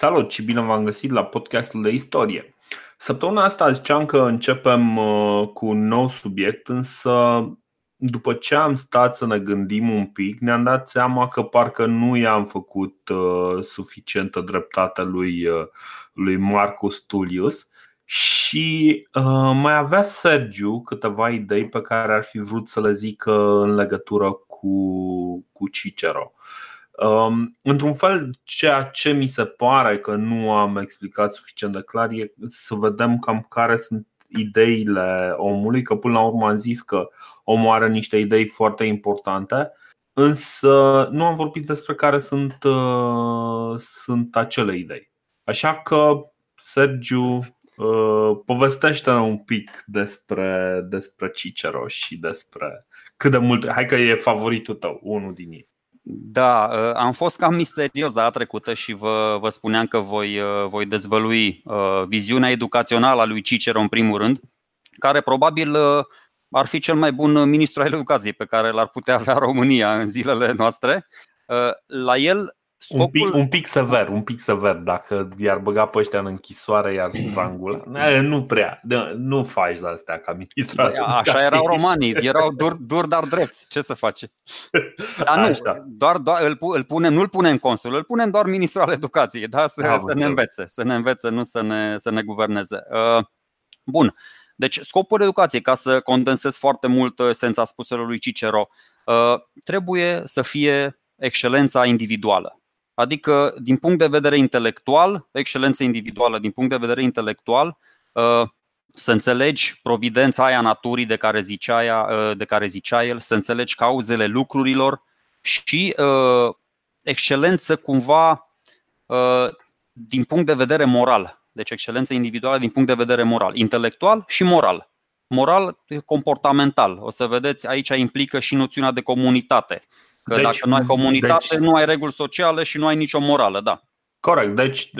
Salut și bine v-am găsit la podcastul de istorie. Săptămâna asta ziceam că începem uh, cu un nou subiect, însă după ce am stat să ne gândim un pic, ne-am dat seama că parcă nu i-am făcut uh, suficientă dreptate lui, uh, lui Marcus Tullius și uh, mai avea Sergiu câteva idei pe care ar fi vrut să le zică în legătură cu, cu Cicero. Um, într-un fel, ceea ce mi se pare că nu am explicat suficient de clar e să vedem cam care sunt ideile omului, că până la urmă am zis că omul are niște idei foarte importante, însă nu am vorbit despre care sunt, uh, sunt acele idei. Așa că, Sergiu, uh, povestește-ne un pic despre, despre Ciceroș și despre cât de mult. Hai că e favoritul tău, unul din ei. Da, uh, am fost cam misterios data trecută și vă, vă spuneam că voi, uh, voi dezvălui uh, viziunea educațională a lui Cicero în primul rând, care probabil ar fi cel mai bun ministru al educației pe care l-ar putea avea România în zilele noastre. La el Scopul... Un, pic, un pic sever, un pic sever. Dacă i-ar băga pe ăștia în închisoare, iar strangula. Nu prea, nu faci de astea ca ministru. Așa erau romanii, erau dur, dur dar drepți. Ce să face? Dar nu, Așa. doar, doar îl, îl pune, nu îl punem consul, îl punem doar ministrul al educației, da? să, să ne învețe, să ne învețe, nu să ne, să ne guverneze. Uh, bun. Deci, scopul educației, ca să condensez foarte mult esența spuselor lui Cicero, uh, trebuie să fie excelența individuală. Adică, din punct de vedere intelectual, excelență individuală, din punct de vedere intelectual, uh, să înțelegi providența aia naturii de care zicea, ea, uh, de care zicea el, să înțelegi cauzele lucrurilor și uh, excelență cumva din punct de vedere moral. Deci excelență individuală din punct de vedere moral, intelectual și moral. Moral comportamental. O să vedeți, aici implică și noțiunea de comunitate. Că deci, dacă nu ai comunitate, deci, nu ai reguli sociale și nu ai nicio morală, da. Corect. Deci,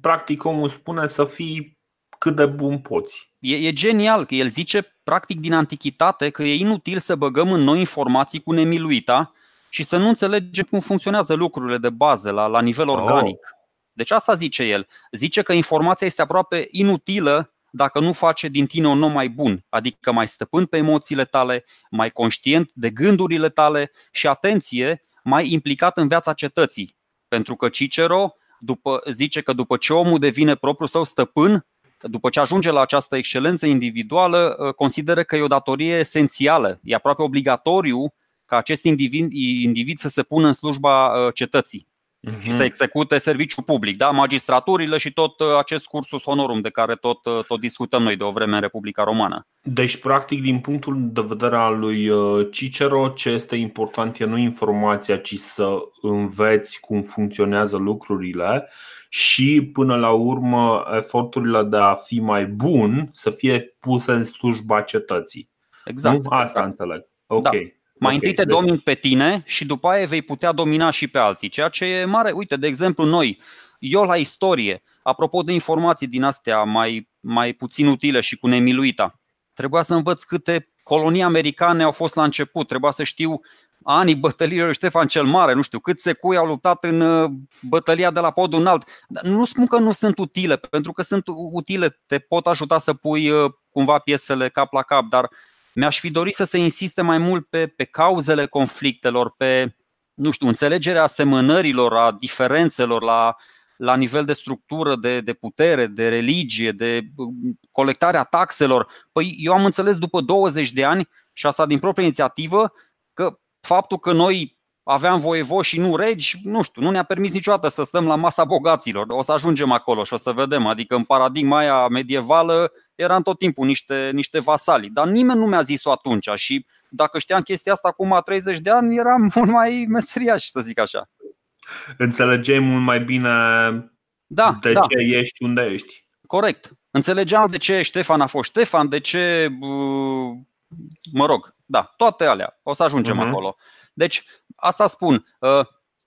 practic, omul spune să fii cât de bun poți. E, e genial că el zice, practic, din antichitate, că e inutil să băgăm în noi informații cu nemiluita și să nu înțelegem cum funcționează lucrurile de bază la, la nivel oh. organic. Oh. Deci asta zice el. Zice că informația este aproape inutilă dacă nu face din tine un om mai bun, adică mai stăpân pe emoțiile tale, mai conștient de gândurile tale și, atenție, mai implicat în viața cetății. Pentru că Cicero după, zice că după ce omul devine propriul său stăpân, după ce ajunge la această excelență individuală, ă, consideră că e o datorie esențială, e aproape obligatoriu ca acest individ, individ să se pună în slujba ă, cetății uh-huh. și să execute serviciu public, da? magistraturile și tot uh, acest cursus honorum de care tot, uh, tot discutăm noi de o vreme în Republica Romană. Deci, practic, din punctul de vedere al lui uh, Cicero, ce este important e nu informația, ci să înveți cum funcționează lucrurile și, până la urmă, eforturile de a fi mai bun să fie puse în slujba cetății. Exact. Nu? Asta exact. înțeleg. Ok. Da. Mai okay, întâi te deci- domini pe tine și după aia vei putea domina și pe alții, ceea ce e mare. Uite, de exemplu, noi, eu la istorie, apropo de informații din astea mai, mai puțin utile și cu nemiluita, trebuia să învăț câte colonii americane au fost la început, trebuia să știu anii bătăliilor Ștefan cel Mare, nu știu câți secui au luptat în uh, bătălia de la podul înalt. Dar nu spun că nu sunt utile, pentru că sunt utile, te pot ajuta să pui uh, cumva piesele cap la cap, dar mi-aș fi dorit să se insiste mai mult pe, pe cauzele conflictelor, pe nu știu, înțelegerea asemănărilor, a diferențelor la, la nivel de structură, de, de putere, de religie, de colectarea taxelor. Păi eu am înțeles după 20 de ani și asta din proprie inițiativă că faptul că noi aveam voievoși și nu regi, nu știu, nu ne-a permis niciodată să stăm la masa bogaților. O să ajungem acolo și o să vedem. Adică în paradigma aia medievală eram tot timpul niște, niște vasali. Dar nimeni nu mi-a zis-o atunci și dacă știam chestia asta acum 30 de ani, eram mult mai meseriaș, să zic așa. Înțelegeai mult mai bine da, de da. ce ești unde ești. Corect. Înțelegeam de ce Ștefan a fost Ștefan, de ce, mă rog, da, toate alea. O să ajungem uh-huh. acolo. Deci, asta spun.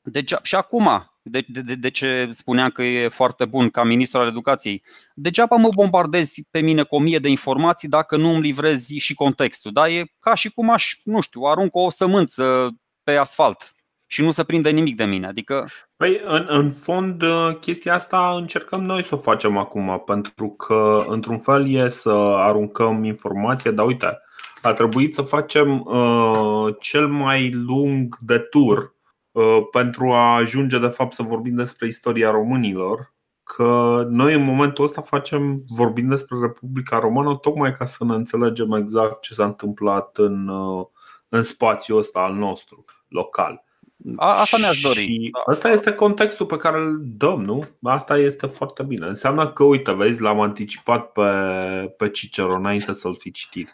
Deci, și acum, de, de, de ce spuneam că e foarte bun ca ministru al educației. Degeaba mă bombardezi pe mine cu o mie de informații dacă nu îmi livrezi și contextul. Da? E ca și cum aș, nu știu, arunc o sămânță pe asfalt. și nu se prinde nimic de mine. Adică... Păi, în, în fond, chestia asta încercăm noi să o facem acum, pentru că, într-un fel, e să aruncăm informație, dar uite, a trebuit să facem uh, cel mai lung de tur uh, pentru a ajunge, de fapt, să vorbim despre istoria românilor că noi în momentul ăsta facem, vorbim despre Republica Romană tocmai ca să ne înțelegem exact ce s-a întâmplat în, uh, în spațiul ăsta al nostru, local. A, asta mi-aș dori. Și asta este contextul pe care îl dăm, nu? Asta este foarte bine. Înseamnă că, uite, vezi, l-am anticipat pe, pe Cicero înainte să-l fi citit.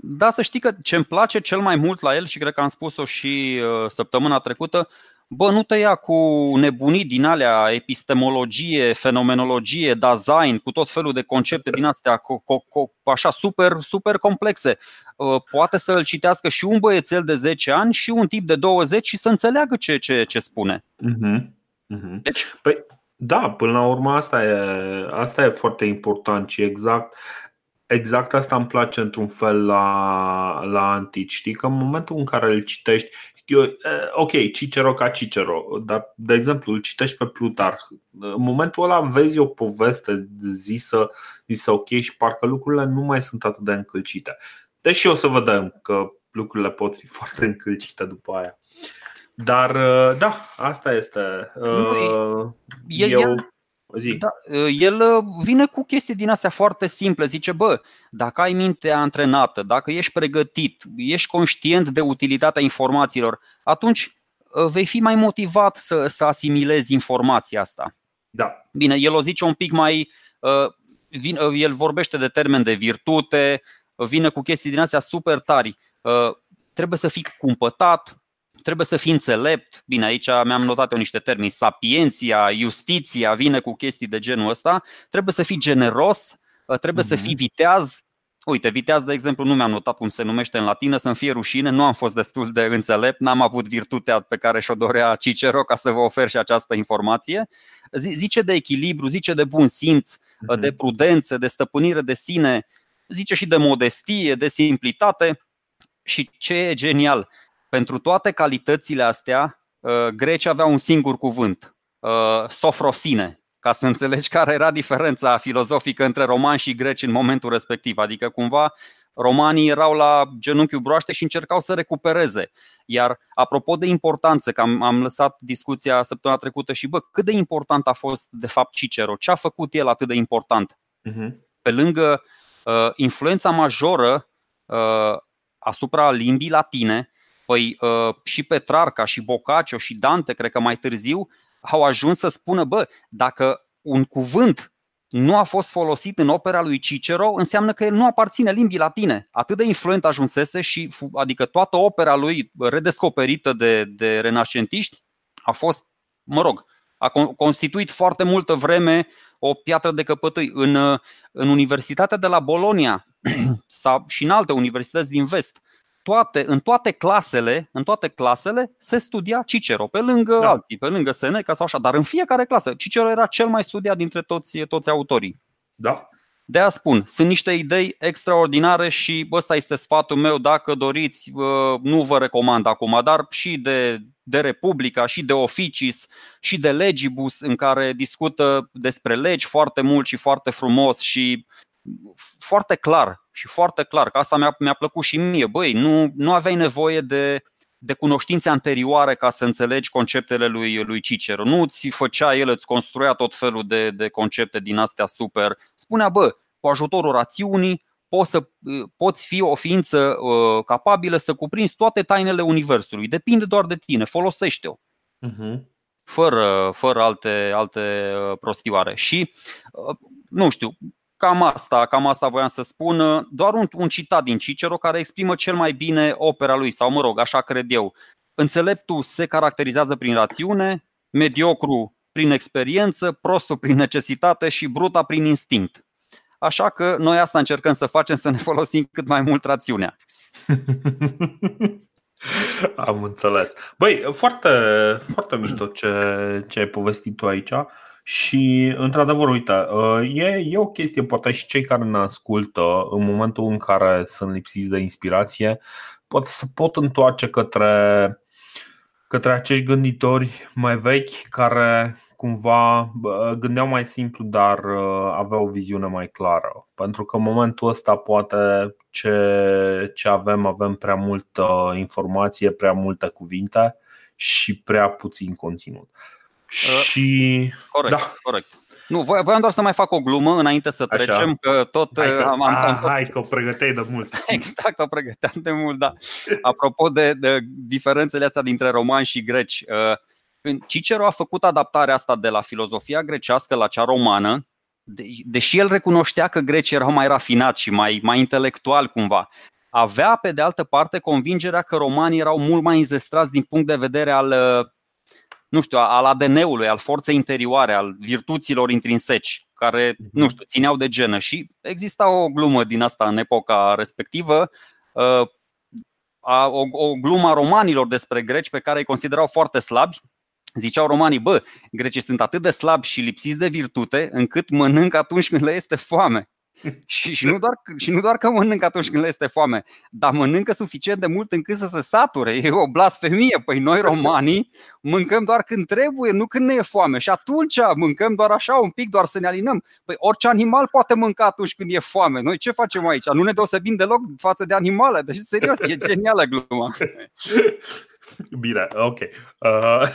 Da, să știi că ce îmi place cel mai mult la el și cred că am spus-o și uh, săptămâna trecută, bă, nu te ia cu nebunii din alea, epistemologie, fenomenologie, design, cu tot felul de concepte din astea, co- co- co- așa super, super complexe. Uh, poate să îl citească și un băiețel de 10 ani și un tip de 20 și să înțeleagă ce, ce, ce spune. Uh-huh. Uh-huh. Deci, păi, da, până la urmă asta e, asta e foarte important și exact exact asta îmi place într-un fel la, la antic. Știi că în momentul în care îl citești, eu, ok, Cicero ca Cicero, dar de exemplu îl citești pe Plutarh. În momentul ăla vezi o poveste zisă, zisă ok și parcă lucrurile nu mai sunt atât de încălcite. Deși o să vedem că lucrurile pot fi foarte încălcite după aia. Dar da, asta este. Nu, eu, el, Zi. Da, el uh, vine cu chestii din astea foarte simple. Zice, bă, dacă ai mintea antrenată, dacă ești pregătit, ești conștient de utilitatea informațiilor, atunci uh, vei fi mai motivat să, să asimilezi informația asta. Da. Bine, el o zice un pic mai. Uh, el vorbește de termen de virtute, vine cu chestii din astea super tari. Trebuie să fii cumpătat, trebuie să fii înțelept. Bine, aici mi-am notat eu niște termeni. Sapienția, justiția vine cu chestii de genul ăsta. Trebuie să fii generos, uh, trebuie mm-hmm. să mhm. fii viteaz. Uite, viteaz, de exemplu, nu mi-am notat cum se numește în latină, să-mi fie rușine, nu am fost destul de înțelept, n-am avut virtutea pe care și-o dorea Cicero ca să vă ofer și această informație. Zice de echilibru, zice de bun simț, mm-hmm. de prudență, de stăpânire de sine, zice și de modestie, de simplitate. Și ce e genial, pentru toate calitățile astea, uh, grecii aveau un singur cuvânt, uh, sofrosine, ca să înțelegi care era diferența filozofică între romani și greci în momentul respectiv. Adică cumva romanii erau la genunchiul broaște și încercau să recupereze. Iar apropo de importanță, că am, am lăsat discuția săptămâna trecută și bă, cât de important a fost de fapt Cicero, ce a făcut el atât de important? Uh-huh. Pe lângă uh, influența majoră uh, asupra limbii latine, Păi uh, și Petrarca, și Boccaccio, și Dante, cred că mai târziu, au ajuns să spună, bă, dacă un cuvânt nu a fost folosit în opera lui Cicero, înseamnă că el nu aparține limbii latine. Atât de influent ajunsese și adică toată opera lui redescoperită de, de renascentiști a fost, mă rog, a constituit foarte multă vreme o piatră de căpătâi. În, în Universitatea de la Bolonia sau și în alte universități din vest, toate, în toate clasele, în toate clasele se studia Cicero, pe lângă da. alții, pe lângă Seneca sau așa, dar în fiecare clasă Cicero era cel mai studiat dintre toți, toți autorii. Da. De a spun, sunt niște idei extraordinare și ăsta este sfatul meu, dacă doriți, nu vă recomand acum, dar și de, de Republica, și de Officis, și de Legibus, în care discută despre legi foarte mult și foarte frumos și foarte clar și foarte clar, că asta mi-a, mi-a plăcut și mie. Băi, nu, nu aveai nevoie de, de cunoștințe anterioare ca să înțelegi conceptele lui, lui Cicero. Nu ți făcea el, îți construia tot felul de, de concepte din astea super. Spunea, bă, cu ajutorul rațiunii poți, să, poți fi o ființă uh, capabilă să cuprinzi toate tainele Universului. Depinde doar de tine, folosește-o. Uh-huh. Fără, fără alte, alte uh, prostioare. Și, uh, nu știu, Cam asta, cam asta voiam să spun. Doar un, un citat din Cicero care exprimă cel mai bine opera lui, sau mă rog, așa cred eu. Înțeleptul se caracterizează prin rațiune, mediocru prin experiență, prostul prin necesitate și bruta prin instinct. Așa că noi asta încercăm să facem, să ne folosim cât mai mult rațiunea. Am înțeles. Băi, foarte, foarte mișto ce, ce ai povestit tu aici. Și, într-adevăr, uite, uh, e, e o chestie, poate și cei care ne ascultă, în momentul în care sunt lipsiți de inspirație, poate să pot întoarce către către acești gânditori mai vechi care cumva gândeau mai simplu, dar uh, aveau o viziune mai clară. Pentru că în momentul ăsta poate ce, ce avem, avem prea multă informație, prea multe cuvinte și prea puțin conținut. Uh, și corect, da. corect. Nu, voiam doar să mai fac o glumă înainte să trecem, Așa. că tot hai că, am, am, a, am tot... Hai că o pregăteai de mult. Exact, o pregăteam de mult, da. Apropo de, de diferențele astea dintre romani și greci, uh, Cicero a făcut adaptarea asta de la filozofia grecească la cea romană, deși el recunoștea că grecii erau mai rafinați și mai, mai intelectual cumva, avea pe de altă parte convingerea că romanii erau mult mai înzestrați din punct de vedere al uh, nu știu, al ADN-ului, al forței interioare, al virtuților intrinseci, care, nu mhm. știu, țineau de genă. Și exista o glumă din asta în epoca respectivă, uh, o, o glumă a romanilor despre greci pe care îi considerau foarte slabi. Ziceau romanii, bă, grecii sunt atât de slabi și lipsiți de virtute încât mănâncă atunci când le este foame. și, și, nu doar, și nu doar că mănâncă atunci când le este foame, dar mănâncă suficient de mult încât să se sature. E o blasfemie. Păi noi romanii mâncăm doar când trebuie, nu când ne e foame. Și atunci mâncăm doar așa un pic, doar să ne alinăm. Păi orice animal poate mânca atunci când e foame. Noi ce facem aici? Nu ne deosebim deloc față de animale. Deci serios, e genială gluma. Bine, ok. Uh...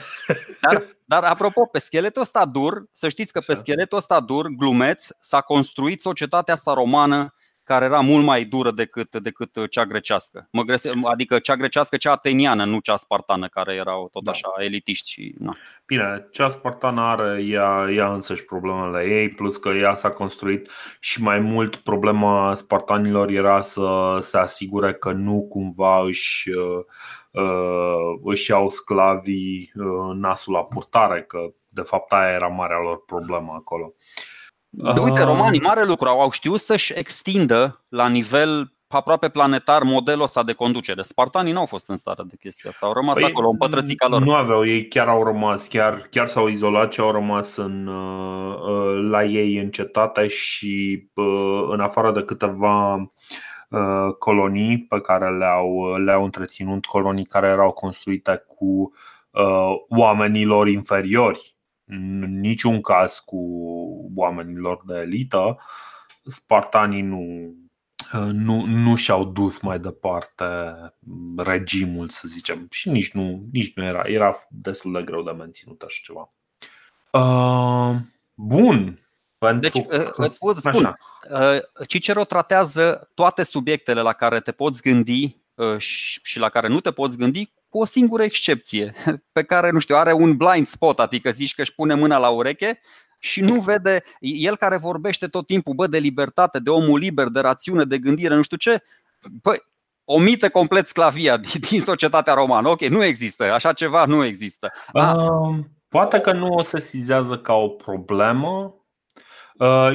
Dar, dar apropo, pe scheletul ăsta dur, să știți că pe scheletul ăsta dur, glumeț, s-a construit societatea asta romană care era mult mai dură decât, decât cea grecească. Mă grese, adică cea grecească, cea ateniană, nu cea spartană, care erau tot da. așa elitiști. Și, na. Bine, cea spartană are ea, ea însăși problemele ei, plus că ea s-a construit și mai mult problema spartanilor era să se asigure că nu cumva își uh, uh, își iau sclavii uh, nasul la purtare, că de fapt aia era marea lor problemă acolo. De uite, uh, romanii, mare lucru, au știut să-și extindă la nivel aproape planetar modelul ăsta de conducere. Spartanii nu au fost în stare de chestia asta, au rămas păi, acolo, în pătrățica lor. Nu aveau, ei chiar au rămas, chiar, chiar s-au izolat și au rămas în, uh, la ei în cetate și în afară de câteva Uh, colonii pe care le-au, le-au întreținut, colonii care erau construite cu uh, oamenilor inferiori, în niciun caz cu oamenilor de elită. Spartanii nu, uh, nu, nu și-au dus mai departe regimul, să zicem, și nici nu, nici nu era. Era destul de greu de menținut așa ceva. Uh, bun, pentru deci, uh, îți spun, spun uh, Cicero tratează toate subiectele la care te poți gândi uh, și la care nu te poți gândi, cu o singură excepție, pe care, nu știu, are un blind spot, adică zici că își pune mâna la ureche și nu vede, el care vorbește tot timpul, bă, de libertate, de omul liber, de rațiune, de gândire, nu știu ce, bă, omite complet sclavia din, din societatea romană. Ok, nu există, așa ceva nu există. Uh, poate că nu o se sizează ca o problemă, Uh,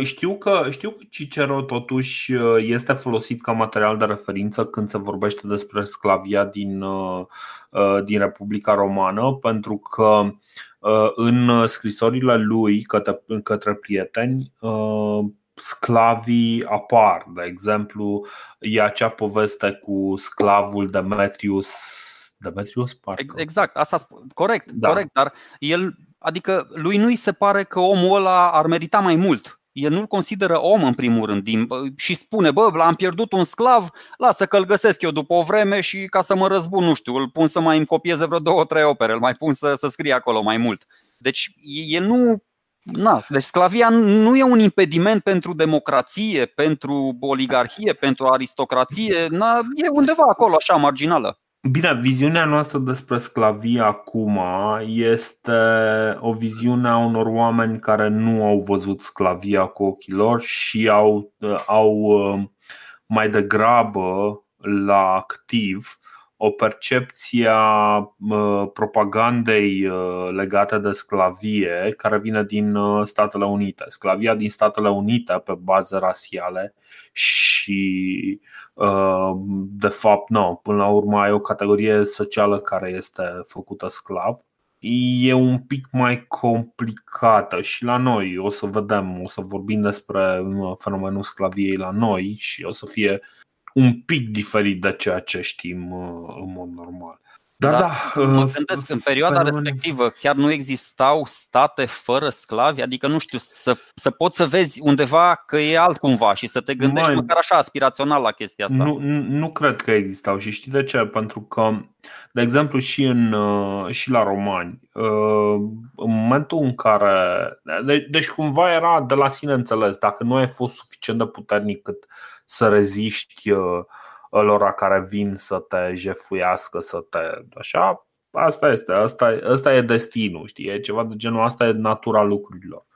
știu că, știu că Cicero totuși uh, este folosit ca material de referință când se vorbește despre sclavia din, uh, din Republica Romană, pentru că în scrisorile lui către, către prieteni sclavii apar. De exemplu, e acea poveste cu sclavul Demetrius Demetrius, parcă. Exact, asta corect, da. corect, dar el Adică lui nu-i se pare că omul ăla ar merita mai mult. El nu-l consideră om în primul rând din, și spune, bă, l-am pierdut un sclav, lasă că-l găsesc eu după o vreme și ca să mă răzbun, nu știu, îl pun să mai îmi copieze vreo două, trei opere, îl mai pun să, să scrie acolo mai mult. Deci el nu Na, deci sclavia nu e un impediment pentru democrație, pentru oligarhie, pentru aristocrație, na, e undeva acolo, așa, marginală. Bine, viziunea noastră despre sclavie acum este o viziune a unor oameni care nu au văzut sclavia cu ochii lor și au, au uh, mai degrabă la activ o percepție a uh, propagandei uh, legate de sclavie care vine din Statele Unite. Sclavia din Statele Unite pe baze rasiale și de fapt, nu, până la urmă ai o categorie socială care este făcută sclav. E un pic mai complicată și la noi. O să vedem, o să vorbim despre fenomenul sclaviei la noi și o să fie un pic diferit de ceea ce știm în mod normal. Dar da, da mă uh, gândesc, în perioada fenomen... respectivă chiar nu existau state fără sclavi, adică nu știu, să, să poți să vezi undeva că e altcumva și să te gândești Mai, măcar așa aspirațional la chestia asta. Nu, nu cred că existau și știi de ce? Pentru că, de exemplu, și, în, uh, și la romani, uh, în momentul în care. De, deci cumva era de la sine înțeles, dacă nu ai fost suficient de puternic cât să reziști lor care vin să te jefuiască, să te. Așa, asta este, asta, asta e destinul, știi? E ceva de genul, asta e natura lucrurilor.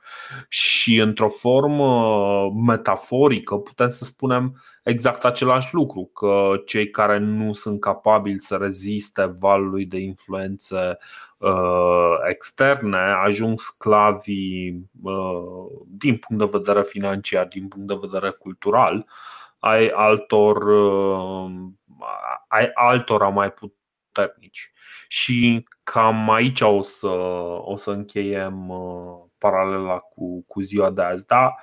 Și într-o formă metaforică putem să spunem exact același lucru, că cei care nu sunt capabili să reziste valului de influențe uh, externe ajung sclavii uh, din punct de vedere financiar, din punct de vedere cultural uh, ai altor uh, ai altora mai puternici. Și cam aici o să, o să încheiem uh, paralela cu, cu ziua de azi. Da,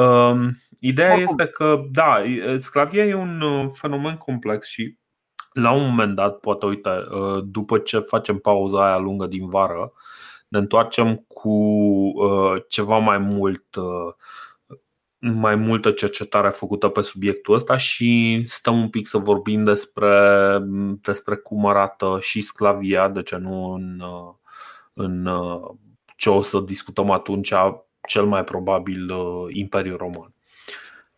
um, ideea Oricum. este că, da, sclavia e un uh, fenomen complex și la un moment dat, poate, uite, după ce facem pauza aia lungă din vară, ne întoarcem cu ceva mai mult mai multă cercetare făcută pe subiectul ăsta și stăm un pic să vorbim despre, despre cum arată și sclavia, de ce nu în, în ce o să discutăm atunci, cel mai probabil Imperiul Roman.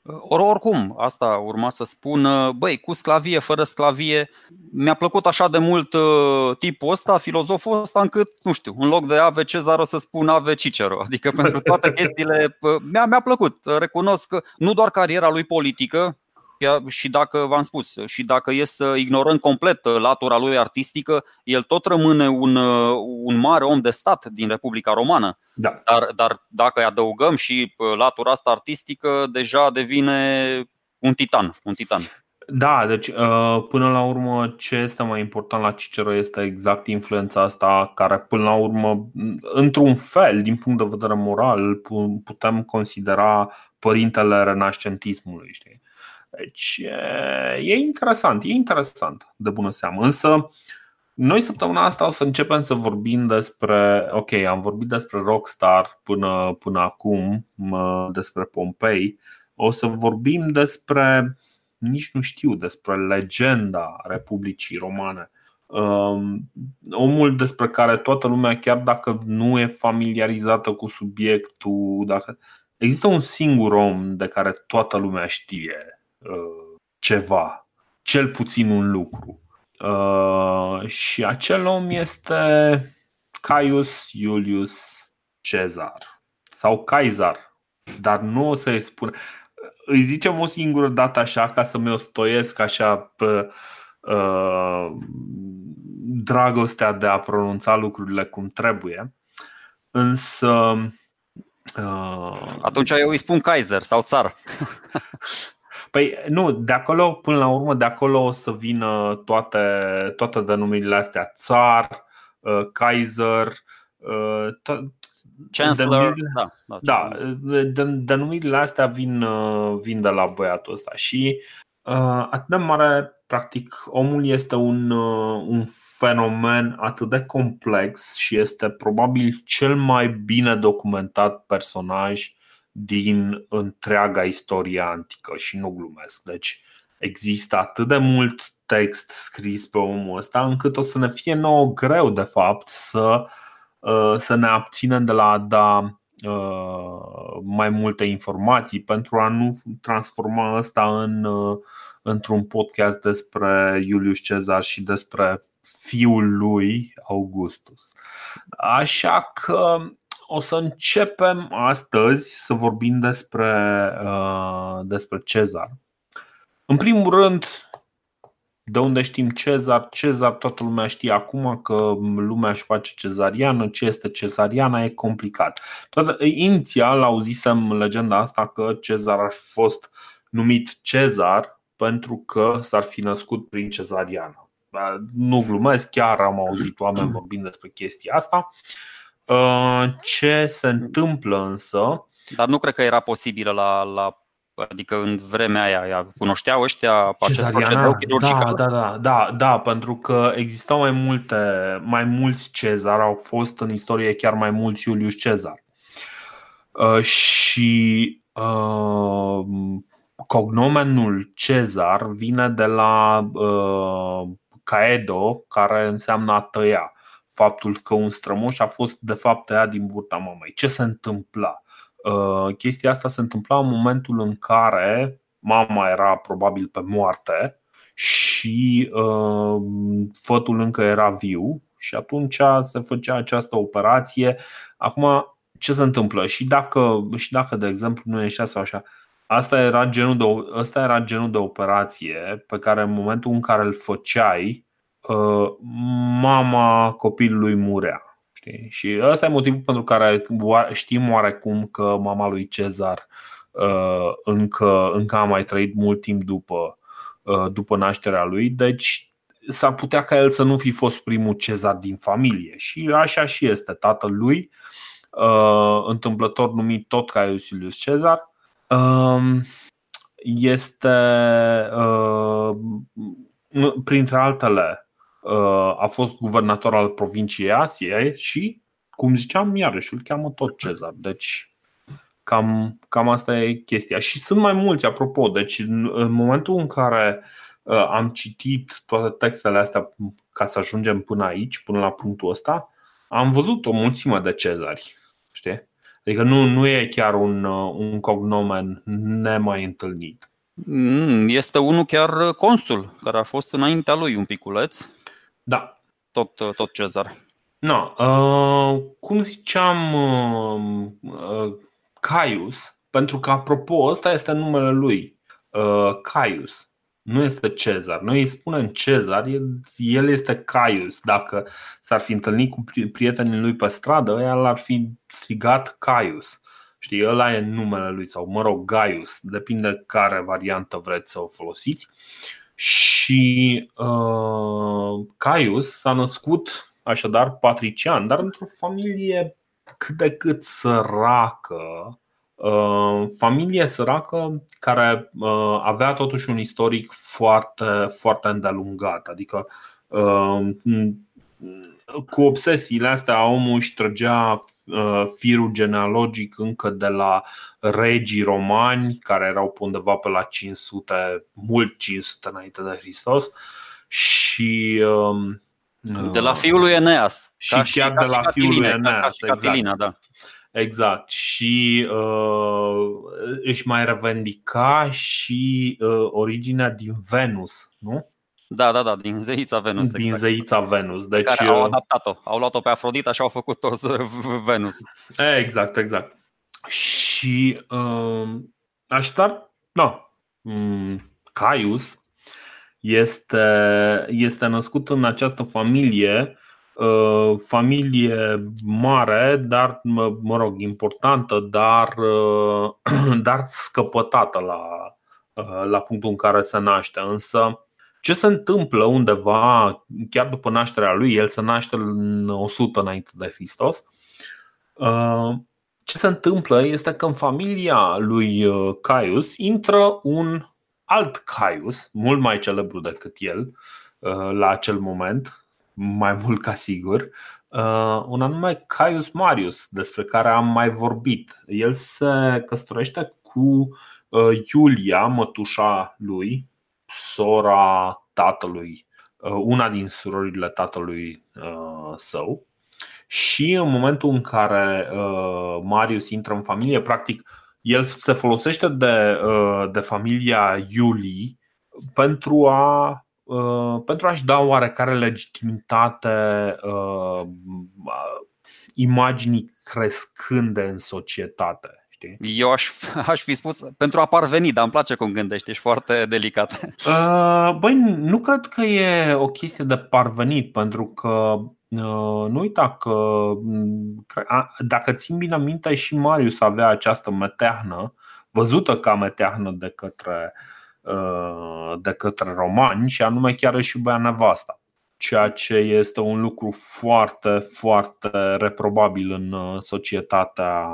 Or, oricum, asta urma să spun, băi, cu sclavie, fără sclavie, mi-a plăcut așa de mult uh, tipul ăsta, filozoful ăsta, încât, nu știu, în loc de Ave Cezar o să spun Ave Cicero. Adică pentru toate chestiile mi-a, mi-a plăcut. Recunosc că nu doar cariera lui politică, și dacă v-am spus, și dacă e să ignorăm complet latura lui artistică, el tot rămâne un, un mare om de stat din Republica Romană. Da. Dar, dar dacă îi adăugăm și latura asta artistică, deja devine un titan. Un titan. Da, deci uh, până la urmă ce este mai important la Cicero este exact influența asta care până la urmă, într-un fel, din punct de vedere moral, putem considera părintele renascentismului. Știi? Deci e interesant, e interesant de bună seamă. Însă noi săptămâna asta o să începem să vorbim despre, ok, am vorbit despre Rockstar până, până acum, despre Pompei, o să vorbim despre, nici nu știu, despre legenda Republicii Romane. Um, omul despre care toată lumea, chiar dacă nu e familiarizată cu subiectul, dacă există un singur om de care toată lumea știe Uh, ceva, cel puțin un lucru. Uh, și acel om este Caius Iulius Cezar sau Caesar, dar nu o să-i spun. Îi zicem o singură dată așa ca să mi-o stoiesc așa pe uh, dragostea de a pronunța lucrurile cum trebuie. Însă uh, atunci eu îi spun Kaiser sau țar. Păi nu, de acolo, până la urmă, de acolo o să vină toate, toate denumirile astea. Țar, uh, Kaiser, uh, Chancellor, denumirile, da, da, da denumirile astea vin, uh, vin de la băiatul ăsta. Și uh, atât de mare, practic, omul este un, uh, un fenomen atât de complex și este probabil cel mai bine documentat personaj din întreaga istorie antică și nu glumesc. Deci există atât de mult text scris pe omul ăsta încât o să ne fie nouă greu de fapt să, uh, să ne abținem de la a da uh, mai multe informații pentru a nu transforma asta în, uh, într-un podcast despre Iulius Cezar și despre fiul lui Augustus. Așa că o să începem astăzi să vorbim despre, uh, despre Cezar. În primul rând, de unde știm Cezar? Cezar toată lumea știe acum că lumea își face cezariană. Ce este cezariana e complicat. Toată, inițial auzisem legenda asta că Cezar ar fi fost numit Cezar pentru că s-ar fi născut prin cezariană. Nu glumesc, chiar am auzit oameni vorbind despre chestia asta. Uh, ce se întâmplă însă Dar nu cred că era posibilă la, la Adică în vremea aia cunoșteau ăștia acest procedeu chirurgical? Da, da, da, da, da, pentru că existau mai multe, mai mulți Cezar, au fost în istorie chiar mai mulți Iulius Cezar. Uh, și uh, cognomenul Cezar vine de la uh, caedo, care înseamnă a tăia. Faptul că un strămoș a fost de fapt tăiat din burta mamei. Ce se întâmpla? Uh, chestia asta se întâmpla în momentul în care mama era probabil pe moarte și uh, fătul încă era viu și atunci se făcea această operație. Acum, ce se întâmplă? Și dacă, și dacă de exemplu, nu ieșea sau așa, asta era, genul de, asta era genul de operație pe care în momentul în care îl făceai, uh, mama copilului murea. Știi? Și ăsta e motivul pentru care știm oarecum că mama lui Cezar uh, încă, încă a mai trăit mult timp după, uh, după nașterea lui, deci s-ar putea ca el să nu fi fost primul Cezar din familie. Și așa și este. Tatăl lui, uh, întâmplător numit tot ca Iulius Cezar, um, este, printre altele, Uh, a fost guvernator al provinciei Asiei și, cum ziceam, iarăși îl cheamă tot Cezar. Deci, cam, cam asta e chestia. Și sunt mai mulți, apropo. Deci, în, în momentul în care uh, am citit toate textele astea ca să ajungem până aici, până la punctul ăsta, am văzut o mulțime de cezari. Știi? Adică nu, nu e chiar un, uh, un cognomen nemai întâlnit. Mm, este unul chiar consul, care a fost înaintea lui un piculeț da. Tot, tot Cezar. No, uh, cum ziceam, uh, uh, Caius, pentru că, apropo, ăsta este numele lui, uh, Caius. Nu este Cezar. Noi îi spunem Cezar, el este Caius. Dacă s-ar fi întâlnit cu prietenii lui pe stradă, el ar fi strigat Caius. Știi, ăla e numele lui, sau mă rog, Gaius, depinde care variantă vreți să o folosiți. Și uh, Caius s-a născut așadar patrician, dar într-o familie cât de cât săracă, uh, familie săracă care uh, avea totuși un istoric foarte, foarte îndelungat. Adică uh, cu obsesiile astea omul își trăgea uh, firul genealogic încă de la regii romani care erau pe undeva pe la 500, mult 500 înainte de Hristos și um, de la fiul lui Eneas. Și chiar și, de la fiul lui Eneas. Ca Catilina, exact. da. Exact. Și uh, își mai revendica și uh, originea din Venus, nu? Da, da, da, din zeița Venus. Din exact. zeița Venus. Deci, care au uh, adaptat-o. Au luat-o pe Afrodita și au făcut-o Venus. Exact, exact. Și uh, așadar, da, um, Caius este, este născut în această familie uh, familie mare, dar, mă, mă rog, importantă, dar, uh, dar scăpătată la, uh, la punctul în care se naște. Însă, ce se întâmplă undeva, chiar după nașterea lui, el se naște în 100 înainte de Hristos, uh, ce se întâmplă este că în familia lui uh, Caius intră un alt Caius, mult mai celebru decât el uh, la acel moment, mai mult ca sigur, un anume Caius Marius, despre care am mai vorbit. El se căsătorește cu Iulia, mătușa lui, sora tatălui, uh, una din surorile tatălui uh, său. Și în momentul în care uh, Marius intră în familie, practic, el se folosește de, de familia Iulii pentru a pentru a-și da oarecare legitimitate imaginii crescânde în societate știi? Eu aș, aș fi spus pentru a parveni, dar îmi place cum gândești, ești foarte delicat. Uh, băi, nu cred că e o chestie de parvenit, pentru că uh, nu uita că mm, dacă țin bine minte și Marius avea această meteahnă, văzută ca meteahnă de către, uh, de către romani și anume chiar își iubea nevasta. Ceea ce este un lucru foarte, foarte reprobabil în societatea,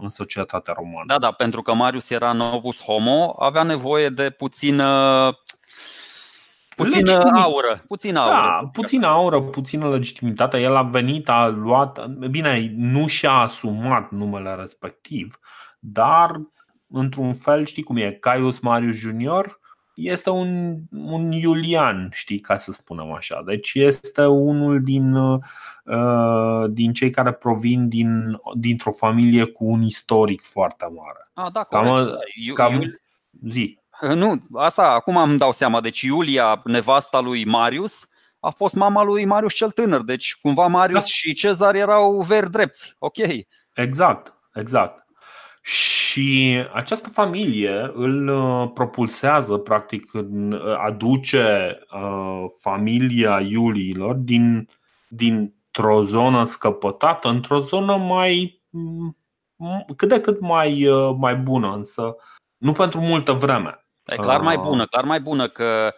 în societatea romană. Da, da, pentru că Marius era novus homo, avea nevoie de puțină Puțină aură, puțină aură. Da, puțină aură, puțină legitimitate. El a venit, a luat. Bine, nu și-a asumat numele respectiv, dar într-un fel, știi cum e, Caius Marius Junior este un, un Iulian, știi, ca să spunem așa. Deci este unul din, uh, din cei care provin din, dintr-o familie cu un istoric foarte mare. Ah, da, corect. Cam, cam, zi. Nu, asta acum îmi dau seama. Deci Iulia, nevasta lui Marius, a fost mama lui Marius cel tânăr. Deci cumva Marius da. și Cezar erau veri drepți. Ok. Exact, exact. Și această familie îl uh, propulsează, practic, uh, aduce uh, familia Iuliilor din, dintr-o zonă scăpătată într-o zonă mai mm, cât de cât mai, mai bună, însă nu pentru multă vreme. E clar mai bună, clar mai bună că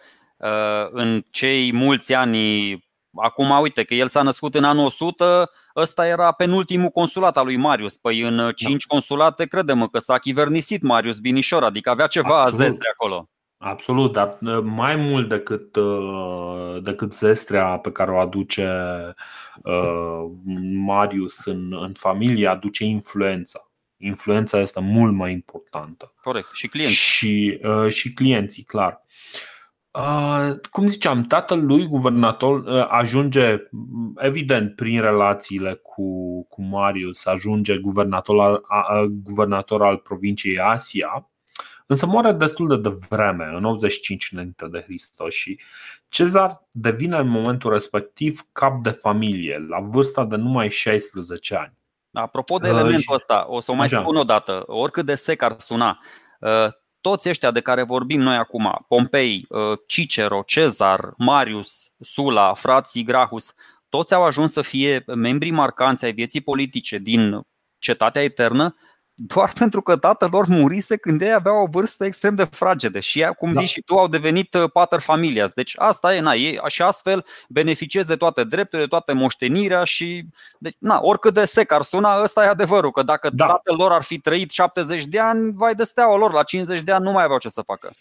în cei mulți ani Acum uite că el s-a născut în anul 100, ăsta era penultimul consulat al lui Marius. Păi în 5 da. consulate credem că s-a chivernisit Marius Binișor, adică avea ceva Absolut. zestre acolo. Absolut, dar uh, mai mult decât, uh, decât zestrea pe care o aduce uh, Marius în, în familie, aduce influența. Influența este mult mai importantă. Corect. Și clienții. Și, și clienții, clar. Uh, cum ziceam, tatăl lui guvernator uh, ajunge, evident, prin relațiile cu, cu Marius, ajunge guvernator al, a, guvernator al provinciei Asia, însă moare destul de devreme, în 85 înainte de Hristos și Cezar devine în momentul respectiv cap de familie, la vârsta de numai 16 ani. Apropo de elementul ăsta, o să o mai Așa. spun o dată, oricât de sec ar suna, toți ăștia de care vorbim noi acum, Pompei, uh, Cicero, Cezar, Marius, Sula, frații Grahus, toți au ajuns să fie membri marcanți ai vieții politice din cetatea eternă doar pentru că tatăl lor murise când ei aveau o vârstă extrem de fragedă și ea, cum da. zici și tu, au devenit uh, pater familias. Deci asta e, na, ei și astfel beneficieze de toate drepturile, toate moștenirea și, deci, na, oricât de sec ar suna, ăsta e adevărul, că dacă da. tatăl lor ar fi trăit 70 de ani, vai de steaua lor, la 50 de ani nu mai aveau ce să facă.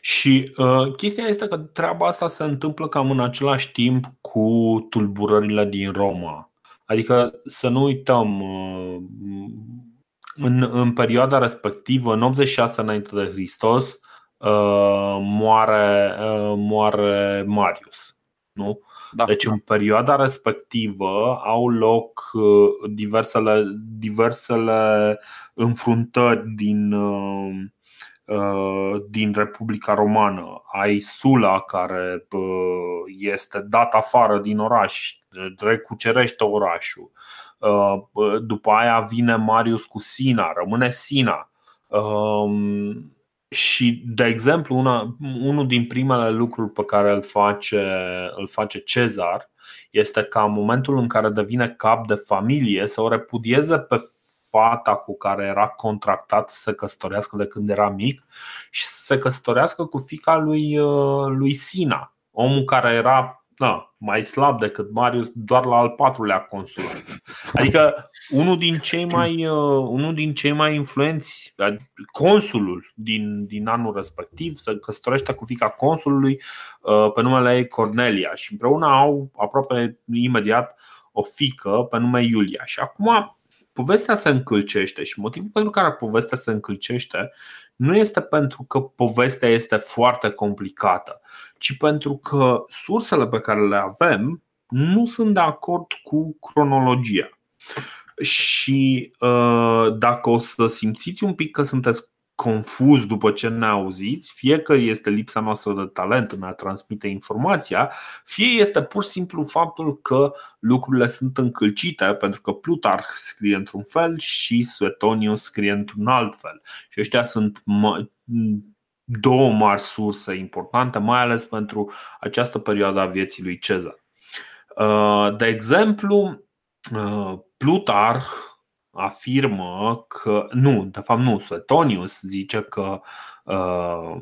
Și uh, chestia este că treaba asta se întâmplă cam în același timp cu tulburările din Roma. Adică să nu uităm, uh, în, în perioada respectivă, în 86 înainte de Hristos, uh, moare, uh, moare Marius. Nu? Da. Deci în perioada respectivă au loc uh, diversele, diversele înfruntări din, din Republica Romană. Ai Sula care este dat afară din oraș, recucerește orașul. Uh, după aia vine Marius cu Sina, rămâne Sina. Um, și, de exemplu, una, unul din primele lucruri pe care îl face, îl face Cezar este ca în momentul în care devine cap de familie să o repudieze pe fata cu care era contractat să se căsătorească de când era mic și să se căsătorească cu fica lui, uh, lui Sina, omul care era da, mai slab decât Marius doar la al patrulea consul. Adică unul din cei mai, uh, unul din cei mai influenți, consulul din, din anul respectiv, se căsătorește cu fica consulului uh, pe numele ei Cornelia și împreună au aproape imediat o fică pe nume Iulia. Și acum povestea se încălcește și motivul pentru care povestea se încălcește nu este pentru că povestea este foarte complicată, ci pentru că sursele pe care le avem nu sunt de acord cu cronologia. Și uh, dacă o să simțiți un pic că sunteți confuz după ce ne auziți, fie că este lipsa noastră de talent în a transmite informația, fie este pur și simplu faptul că lucrurile sunt încălcite pentru că Plutarh scrie într-un fel și Suetonius scrie într-un alt fel. Și ăștia sunt două mari surse importante, mai ales pentru această perioadă a vieții lui Cezar. Uh, de exemplu, uh, Plutarh afirmă că, nu, de fapt nu, Suetonius zice că, uh,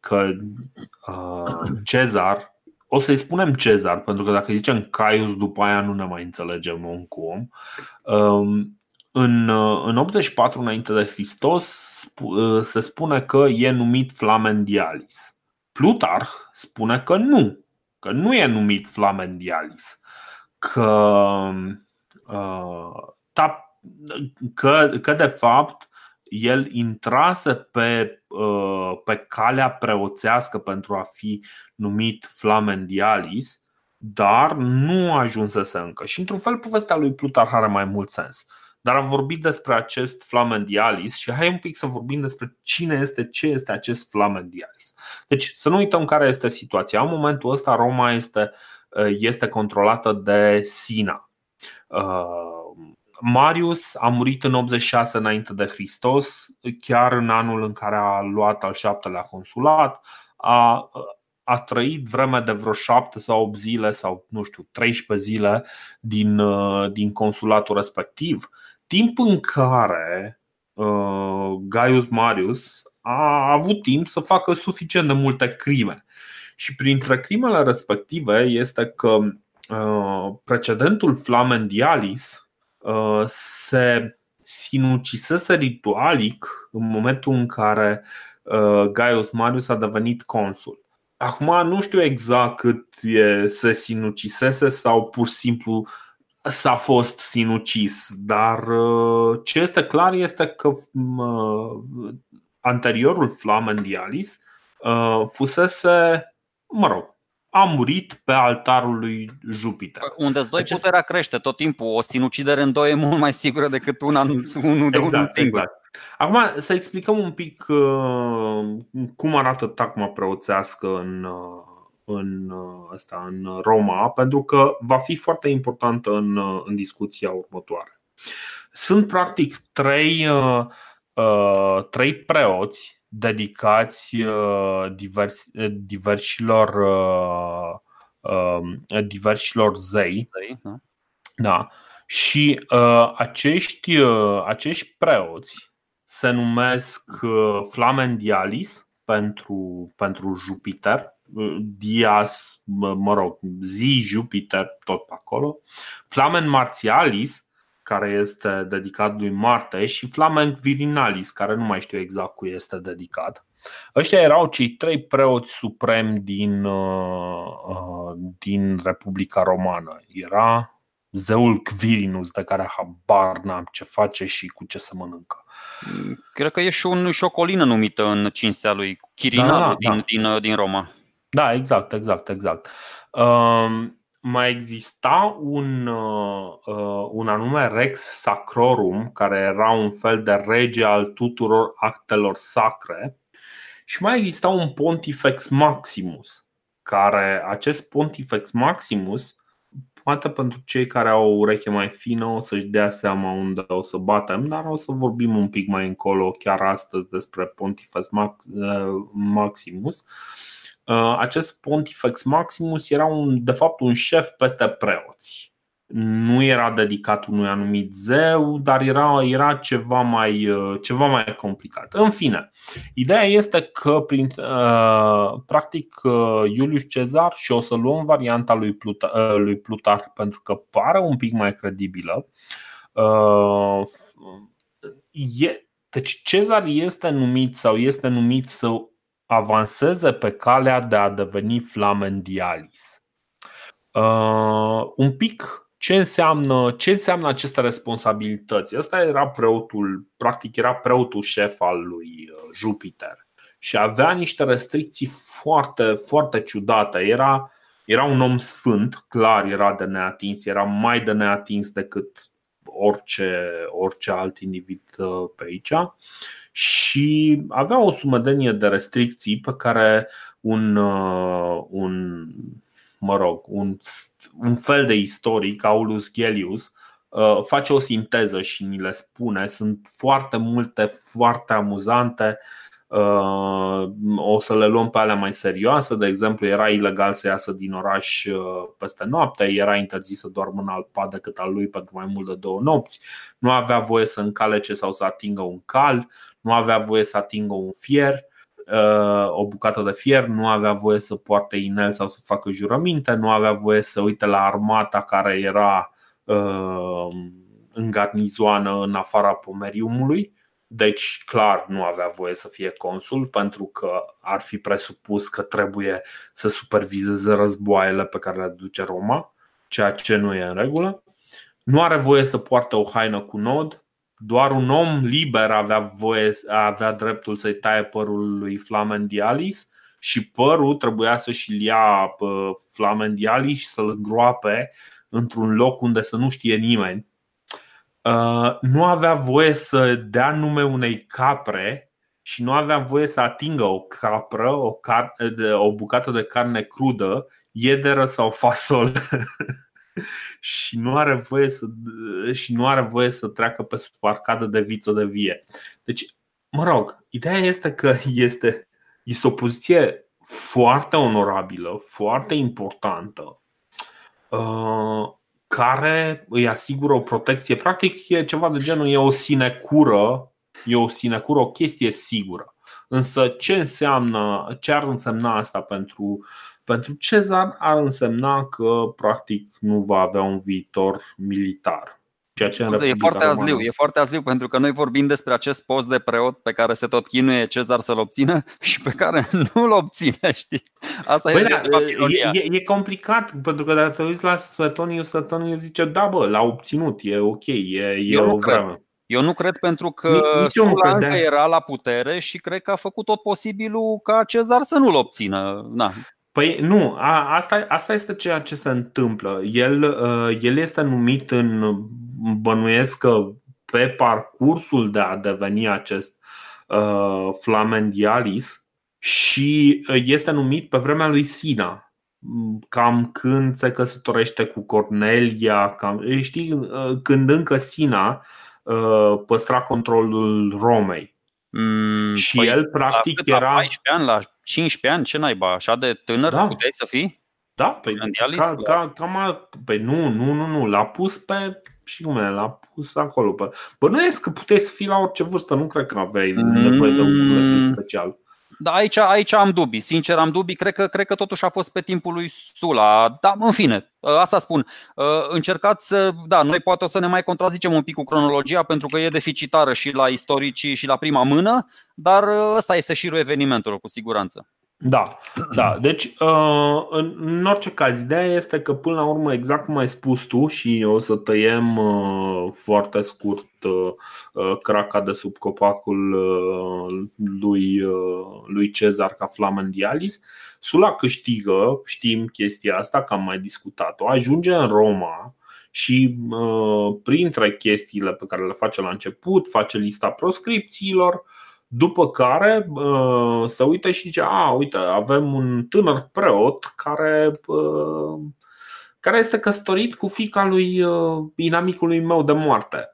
că uh, Cezar o să-i spunem Cezar, pentru că dacă zicem Caius, după aia nu ne mai înțelegem om cu om. Um, în, în 84 înainte de Hristos se spune că e numit Flamendialis. Plutarh spune că nu, că nu e numit Flamendialis, că, uh, că, că de fapt el intrase pe, uh, pe calea preoțească pentru a fi numit Flamendialis, dar nu ajunsese încă. Și într-un fel povestea lui Plutarh are mai mult sens. Dar am vorbit despre acest Flamendialis și hai un pic să vorbim despre cine este, ce este acest Flamendialis. Deci să nu uităm care este situația. În momentul ăsta Roma este, uh, este controlată de Sina. Uh, Marius a murit în 86 înainte de Hristos, chiar în anul în care a luat al șaptelea consulat. A, a trăit vreme de vreo 7 sau 8 zile sau, nu știu, 13 zile din, din consulatul respectiv, timp în care uh, Gaius Marius a avut timp să facă suficient de multe crime. Și printre crimele respective este că uh, precedentul Flamendialis, Uh, se sinucisese ritualic în momentul în care uh, Gaius Marius a devenit consul. Acum nu știu exact cât e, se sinucisese sau pur și simplu s-a fost sinucis, dar uh, ce este clar este că anteriorul Flamendialis fusese, mă rog, a murit pe altarul lui Jupiter. Unde doi Acest... puterea crește tot timpul. O sinucidere în doi e mult mai sigură decât una, unul de exact, unul singur. Exact. Acum să explicăm un pic uh, cum arată tacma preoțească în, uh, în, asta, uh, în Roma, pentru că va fi foarte importantă în, în discuția următoare. Sunt practic trei, trei preoți dedicați uh, divers, uh, diversilor, uh, um, diversilor zei. zei da. da. Și acești, acești preoți se numesc Flamendialis pentru, pentru Jupiter, Dias, mă rog, zi Jupiter, tot pe acolo, Flamen Martialis care este dedicat lui Marte, și Flamenc Virinalis, care nu mai știu exact cui este dedicat. Ăștia erau cei trei preoți supremi din, uh, uh, din Republica Romană. Era zeul Quirinus, de care habar n-am ce face și cu ce se mănâncă. Cred că e și, un, și o colină numită în cinstea lui Chirinal da, da, da. Din, din, din Roma. Da, exact, exact, exact. Um, mai exista un, uh, uh, un anume Rex Sacrorum, care era un fel de rege al tuturor actelor sacre, și mai exista un Pontifex Maximus, care acest Pontifex Maximus, poate pentru cei care au o ureche mai fină, o să-și dea seama unde o să batem, dar o să vorbim un pic mai încolo, chiar astăzi, despre Pontifex uh, Maximus. Uh, acest Pontifex Maximus era un, de fapt un șef peste preoți. Nu era dedicat unui anumit zeu, dar era, era ceva, mai, uh, ceva mai complicat. În fine, ideea este că, prin, uh, practic, Iulius Cezar, și o să luăm varianta lui, Plutar, lui Plutar pentru că pare un pic mai credibilă, e, deci Cezar este numit sau este numit să avanseze pe calea de a deveni flamendialis. Uh, un pic ce înseamnă, ce înseamnă aceste responsabilități? Asta era preotul, practic era preotul șef al lui uh, Jupiter și avea niște restricții foarte, foarte ciudate. Era, era un om sfânt, clar era de neatins, era mai de neatins decât orice, orice alt individ uh, pe aici și avea o sumădenie de restricții pe care un, uh, un mă rog, un, un fel de istoric, Aulus Gellius, uh, face o sinteză și ni le spune. Sunt foarte multe, foarte amuzante. Uh, o să le luăm pe alea mai serioase. De exemplu, era ilegal să iasă din oraș peste noapte, era interzis să doarmă în alt pat decât al lui pentru mai mult de două nopți, nu avea voie să încalece sau să atingă un cal, nu avea voie să atingă un fier. o bucată de fier, nu avea voie să poarte inel sau să facă jurăminte, nu avea voie să uite la armata care era în garnizoană în afara pomeriumului. Deci, clar, nu avea voie să fie consul pentru că ar fi presupus că trebuie să supervizeze războaiele pe care le duce Roma, ceea ce nu e în regulă. Nu are voie să poarte o haină cu nod, doar un om liber avea, voie, avea dreptul să-i taie părul lui Flamendialis și părul trebuia să-și ia Flamendialis și să-l îngroape într-un loc unde să nu știe nimeni Uh, nu avea voie să dea nume unei capre și nu avea voie să atingă o capră, o, car- o bucată de carne crudă, iederă sau fasol. și nu are voie să și nu are voie să treacă pe sub arcadă de viță de vie. Deci, mă rog, ideea este că este, este o poziție foarte onorabilă, foarte importantă. Uh, care îi asigură o protecție. Practic e ceva de genul, e o sinecură, e o sinecură, o chestie sigură. Însă ce înseamnă, ce ar însemna asta pentru, pentru Cezar? Ar însemna că practic nu va avea un viitor militar. Ceea ce Scuze, e foarte Romană. azliu, e foarte azliu pentru că noi vorbim despre acest post de preot pe care se tot chinuie Cezar să-l obțină și pe care nu-l obține, știi? Asta Băi, e, da, e, e, e complicat pentru că dacă te uiți la Suetonius, Suetonius zice da bă, l-a obținut, e ok, e, e o vreme. Eu nu cred pentru că Sula încă era la putere și cred că a făcut tot posibilul ca Cezar să nu-l obțină. Na. Păi nu, a, asta, asta este ceea ce se întâmplă. El, uh, el este numit în bănuiesc că pe parcursul de a deveni acest uh, flamendialis și uh, este numit pe vremea lui Sina, cam când se căsătorește cu Cornelia, cam, știi, uh, când încă Sina uh, păstra controlul Romei. Mm, și păi el practic la era. La 14 ani, la 15 ani, ce naiba, așa de tânăr da. puteai să fii? Da, pe, ca, ca, cam, pe nu, nu, nu, nu, l-a pus pe și cum l-a pus acolo. Pe... Bănuiesc că puteai să fii la orice vârstă, nu cred că aveai mm. nevoie de un special. Da, aici, aici am dubii, sincer am dubii, cred că, cred că totuși a fost pe timpul lui Sula. Da, în fine, asta spun. Încercați să, da, noi poate o să ne mai contrazicem un pic cu cronologia pentru că e deficitară și la istoricii și la prima mână, dar ăsta este șirul evenimentelor, cu siguranță. Da, da. Deci, uh, în orice caz, ideea este că până la urmă, exact cum ai spus tu și o să tăiem uh, foarte scurt uh, craca de sub copacul lui, lui Cezar ca Flamendialis, Sula câștigă, știm chestia asta, că am mai discutat-o, ajunge în Roma și printre chestiile pe care le face la început, face lista proscripțiilor, după care se uită și zice, a, uite, avem un tânăr preot care, care este căsătorit cu fica lui inamicului meu de moarte.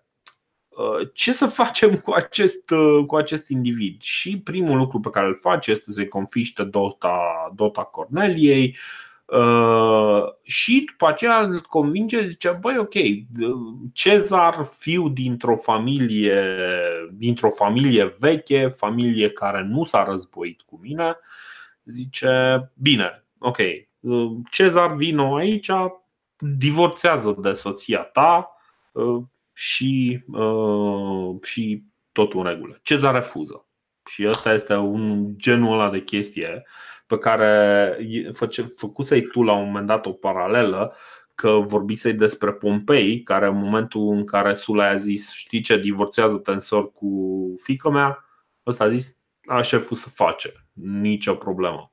Ce să facem cu acest, cu acest individ? Și primul lucru pe care îl face este să-i confiște dota, dota Corneliei, Uh, și după aceea îl convinge, zice, băi, ok, Cezar, fiu dintr-o familie, dintr-o familie veche, familie care nu s-a războit cu mine, zice, bine, ok, Cezar vino aici, divorțează de soția ta uh, și, uh, și totul în regulă. Cezar refuză. Și ăsta este un genul ăla de chestie pe care făcusei tu la un moment dat o paralelă că vorbisei despre Pompei, care în momentul în care Sula a zis știi ce, divorțează tensor cu fică mea, ăsta a zis, a șeful să face, nicio problemă.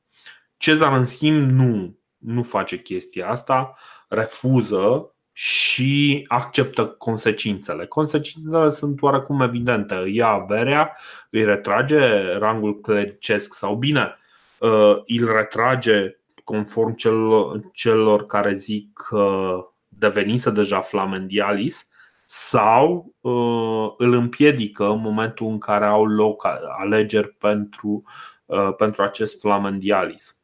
Cezar în schimb nu, nu face chestia asta, refuză și acceptă consecințele. Consecințele sunt oarecum evidente. Ia averea, îi retrage rangul clericesc sau bine, Uh, îl retrage conform celor, celor care zic că devenise deja flamendialis sau uh, îl împiedică în momentul în care au loc alegeri pentru, uh, pentru acest flamendialis.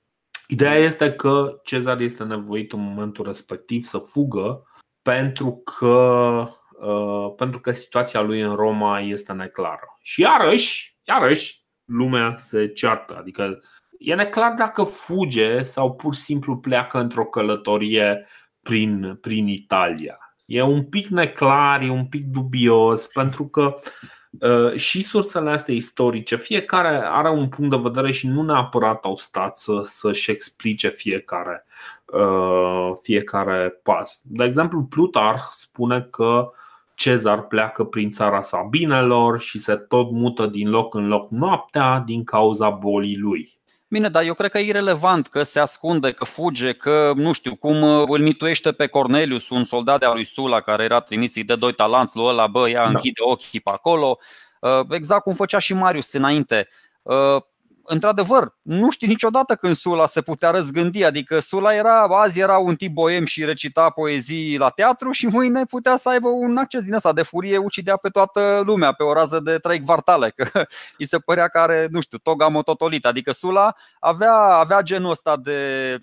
Ideea este că Cezar este nevoit în momentul respectiv să fugă pentru că, pentru că situația lui în Roma este neclară. Și iarăși, iarăși lumea se ceartă. Adică e neclar dacă fuge sau pur și simplu pleacă într-o călătorie prin, prin Italia. E un pic neclar, e un pic dubios, pentru că uh, și sursele astea istorice, fiecare are un punct de vedere și nu neapărat au stat să, să-și explice fiecare, uh, fiecare pas. De exemplu, Plutarh spune că Cezar pleacă prin țara Sabinelor și se tot mută din loc în loc noaptea din cauza bolii lui. Bine, dar eu cred că e irrelevant că se ascunde, că fuge, că nu știu cum uh, îl mituiește pe Cornelius, un soldat de al lui Sula care era trimis de doi talanți lui ăla, bă, ia da. închide ochii pe acolo. Uh, exact cum făcea și Marius înainte. Uh, într-adevăr, nu știu niciodată când Sula se putea răzgândi. Adică Sula era, azi era un tip boem și recita poezii la teatru și mâine putea să aibă un acces din ăsta de furie, ucidea pe toată lumea pe o rază de trei kvartale. Că îi se părea că are, nu știu, toga mototolită. Adică Sula avea, avea genul ăsta de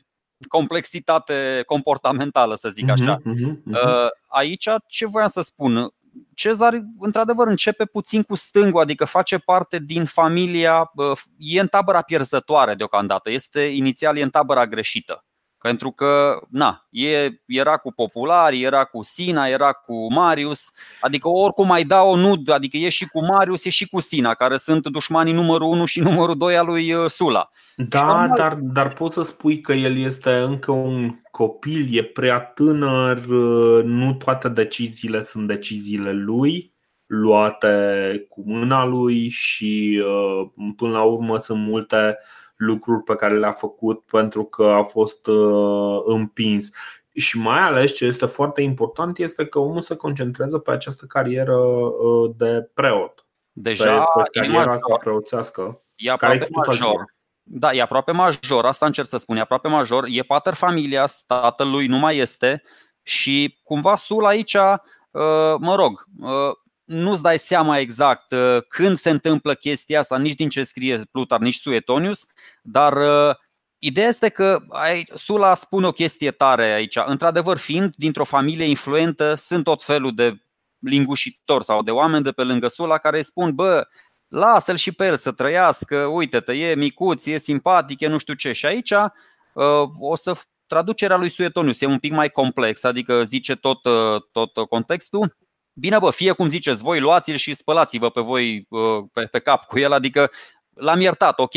complexitate comportamentală, să zic așa. Uh-huh, uh-huh. Aici ce voiam să spun? Cezar, într-adevăr, începe puțin cu stângul, adică face parte din familia, e în tabăra pierzătoare deocamdată, este inițial e în tabăra greșită. Pentru că, na, e, era cu Populari, era cu Sina, era cu Marius, adică oricum mai da o nud, adică e și cu Marius, e și cu Sina, care sunt dușmanii numărul 1 și numărul 2 al lui uh, Sula. Da, dar, dar poți să spui că el este încă un copil, e prea tânăr, uh, nu toate deciziile sunt deciziile lui luate cu mâna lui și uh, până la urmă sunt multe lucruri pe care le-a făcut pentru că a fost uh, împins. Și mai ales ce este foarte important este că omul se concentrează pe această carieră uh, de preot. Deja pe, pe cariera asta preoțească. E aproape care major. Da, e aproape major, asta încerc să spun, e aproape major. E pater familia, tatălui nu mai este și cumva Sul aici, uh, mă rog, nu-ți dai seama exact uh, când se întâmplă chestia asta, nici din ce scrie Plutar, nici Suetonius, dar uh, ideea este că Sula spune o chestie tare aici. Într-adevăr, fiind dintr-o familie influentă, sunt tot felul de lingușitori sau de oameni de pe lângă Sula care îi spun, bă, lasă-l și pe el să trăiască, uite-te, e micuț, e simpatic, e nu știu ce. Și aici uh, o să traducerea lui Suetonius e un pic mai complex, adică zice tot, tot contextul Bine, bă, fie cum ziceți voi, luați-l și spălați-vă pe voi uh, pe, pe cap cu el, adică l-am iertat, ok.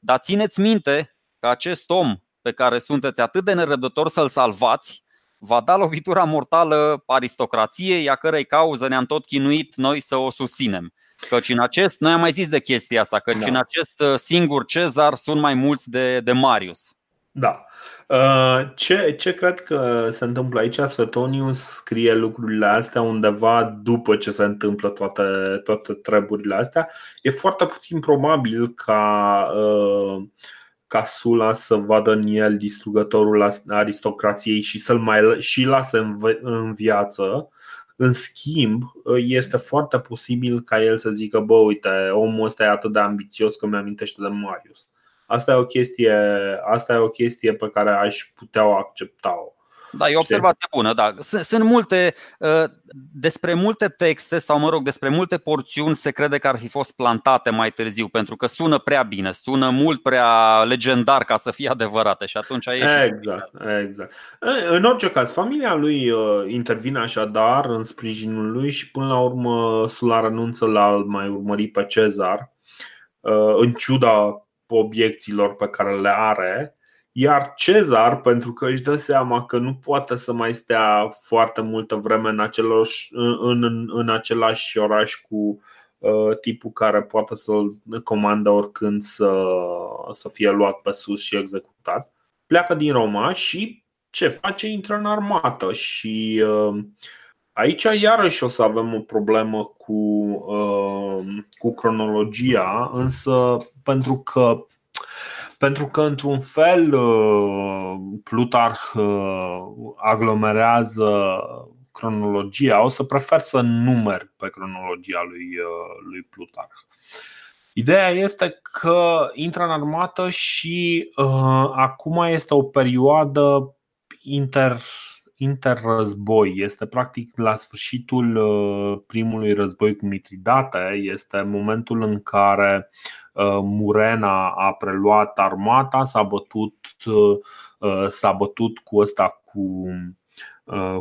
Dar țineți minte că acest om pe care sunteți atât de nerăbdător să-l salvați, va da lovitura mortală aristocrației, a cărei cauză ne-am tot chinuit noi să o susținem. Căci în acest, noi am mai zis de chestia asta, căci da. în acest uh, singur Cezar sunt mai mulți de, de Marius. Da. Uh, ce, ce cred că se întâmplă aici? Suetonius scrie lucrurile astea undeva după ce se întâmplă toate, toate treburile astea. E foarte puțin probabil ca, uh, ca Sula să vadă în el distrugătorul aristocrației și să-l mai și lase în, în viață. În schimb, este foarte posibil ca el să zică, bă, uite, omul ăsta e atât de ambițios că mi-amintește de Marius. Asta e o chestie, asta e o chestie pe care aș putea o accepta-o. Da, e o observație bună, da. Sunt, sunt multe, uh, despre multe texte sau, mă rog, despre multe porțiuni se crede că ar fi fost plantate mai târziu, pentru că sună prea bine, sună mult prea legendar ca să fie adevărate și atunci e Exact, exact. În orice caz, familia lui uh, intervine așadar în sprijinul lui și până la urmă Sula renunță la a mai urmări pe Cezar, uh, în ciuda obiecțiilor pe care le are, iar Cezar, pentru că își dă seama că nu poate să mai stea foarte multă vreme în, aceloși, în, în, în același oraș cu uh, tipul care poate să-l comandă oricând să, să fie luat pe sus și executat, pleacă din Roma și ce face? Intră în armată și uh, Aici iarăși o să avem o problemă cu, uh, cu cronologia, însă pentru că pentru că, într-un fel, uh, Plutarh uh, aglomerează cronologia, o să prefer să numer pe cronologia lui, lui Plutarh. Ideea este că intră în armată și uh, acum este o perioadă inter, interrăzboi. Este practic la sfârșitul primului război cu Mitridate. Este momentul în care Murena a preluat armata, s-a bătut, s-a bătut cu ăsta cu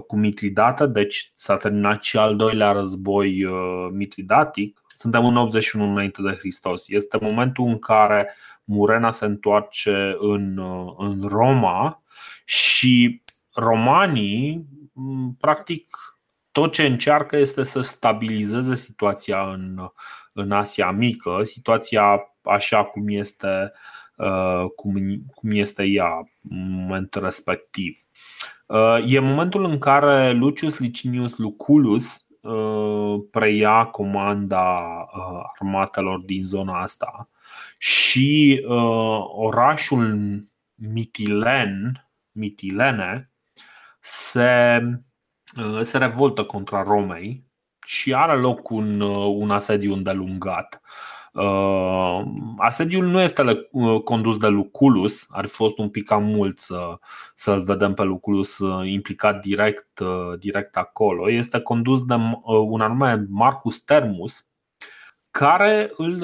cu Mitridată, deci s-a terminat și al doilea război mitridatic. Suntem în 81 înainte de Hristos. Este momentul în care Murena se întoarce în, în Roma și romanii, practic, tot ce încearcă este să stabilizeze situația în, în Asia Mică, situația așa cum este, uh, cum, cum este ea în momentul respectiv. Uh, e momentul în care Lucius Licinius Lucullus uh, preia comanda armatelor din zona asta și orașul Mitilen, Mitilene se, uh, se revoltă contra Romei și are loc un, uh, un asediu îndelungat. Uh, asediul nu este condus de Luculus, ar fi fost un pic cam mult să, să-l vedem pe Luculus implicat direct, direct acolo. Este condus de un anume Marcus Termus, care îl,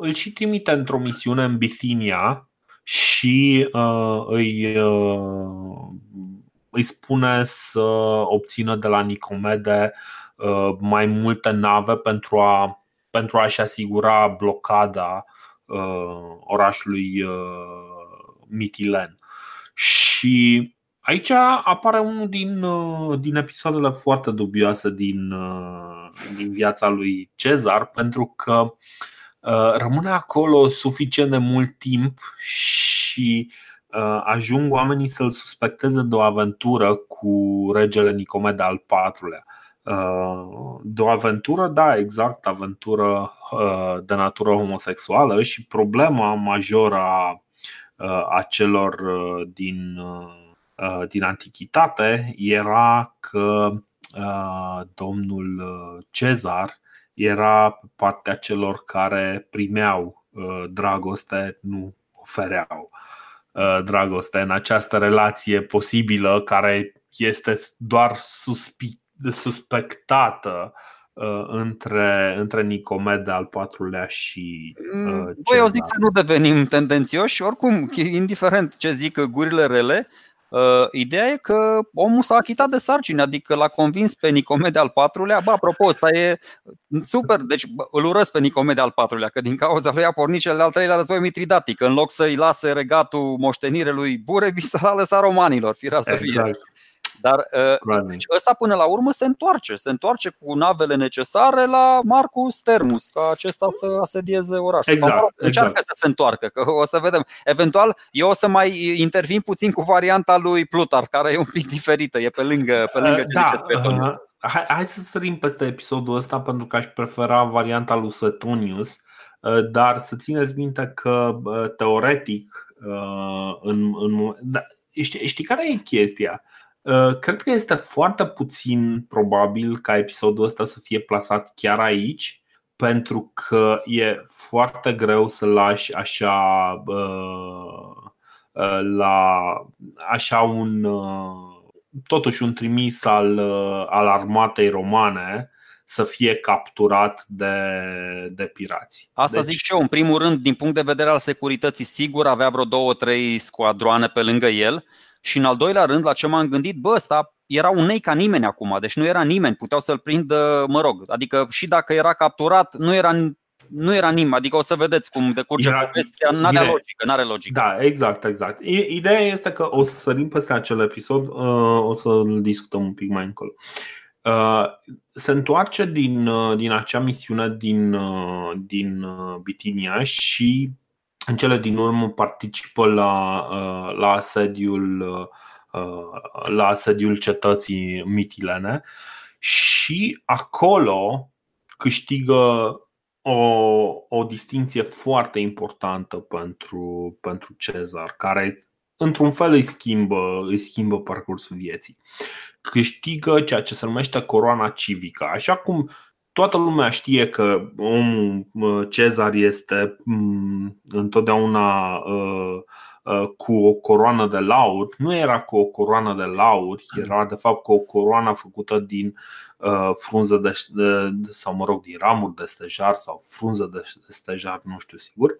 îl și trimite într-o misiune în Bithinia și uh, îi, uh, îi spune să obțină de la Nicomede uh, mai multe nave pentru, a, pentru a-și asigura blocada uh, orașului uh, Mitilen. Și aici apare unul din, uh, din episoadele foarte dubioase din, uh, din viața lui Cezar, pentru că uh, Uh, rămâne acolo suficient de mult timp și uh, ajung oamenii să-l suspecteze de o aventură cu regele Nicomede al IV-lea. Uh, de o aventură, da, exact, aventură de natură homosexuală și problema majoră a, a celor din, din antichitate era că domnul Cezar era partea celor care primeau uh, dragoste, nu ofereau uh, dragoste în această relație posibilă care este doar suspectată uh, între, între Nicomede al patrulea și mm, Băi, eu zic să nu devenim tendențioși, oricum, indiferent ce zic gurile rele, Uh, ideea e că omul s-a achitat de sarcini, adică l-a convins pe Nicomede al patrulea. Bă, apropo, ăsta e super, deci îl urăsc pe Nicomede al patrulea, că din cauza lui a pornit cel de-al treilea război mitridatic. În loc să-i lase regatul moștenire lui Burebi, l-a lăsat romanilor, firar să fie. Exact. Dar uh, deci ăsta până la urmă se întoarce, se întoarce cu navele necesare la Marcus Termus, ca acesta să asedieze orașul. Exact, Sau, încearcă exact. să se întoarcă, că o să vedem. Eventual, eu o să mai intervin puțin cu varianta lui Plutar, care e un pic diferită, e pe lângă, pe lângă uh, da, uh, hai, hai să sărim peste episodul ăsta pentru că aș prefera varianta lui Suetonius, uh, dar să țineți minte că uh, teoretic în, în, da, știi, știi care e chestia? Uh, cred că este foarte puțin probabil ca episodul ăsta să fie plasat chiar aici, pentru că e foarte greu să lași așa uh, uh, la așa un totuși un trimis al, al armatei romane să fie capturat de, de pirați. Asta deci... zic și eu, în primul rând, din punct de vedere al securității, sigur avea vreo două, trei squadroane pe lângă el, și în al doilea rând, la ce m-am gândit, bă, ăsta era un nei ca nimeni acum, deci nu era nimeni, puteau să-l prindă, mă rog, adică și dacă era capturat, nu era nu era nimeni, adică o să vedeți cum decurge era, povestea, nu are logică, n-are logică. Da, exact, exact. Ideea este că o să sărim peste acel episod, uh, o să-l discutăm un pic mai încolo. Uh, se întoarce din, uh, din acea misiune din, din Bitinia și în cele din urmă participă la, uh, la asediul uh, la asediul cetății mitilene și acolo câștigă o, o distinție foarte importantă pentru, pentru Cezar, care într-un fel îi schimbă, îi schimbă parcursul vieții. Câștigă ceea ce se numește coroana civică, așa cum toată lumea știe că omul Cezar este întotdeauna uh, cu o coroană de laur, nu era cu o coroană de laur, era de fapt cu o coroană făcută din frunză de, sau mă rog, din ramuri de stejar sau frunză de stejar, nu știu sigur.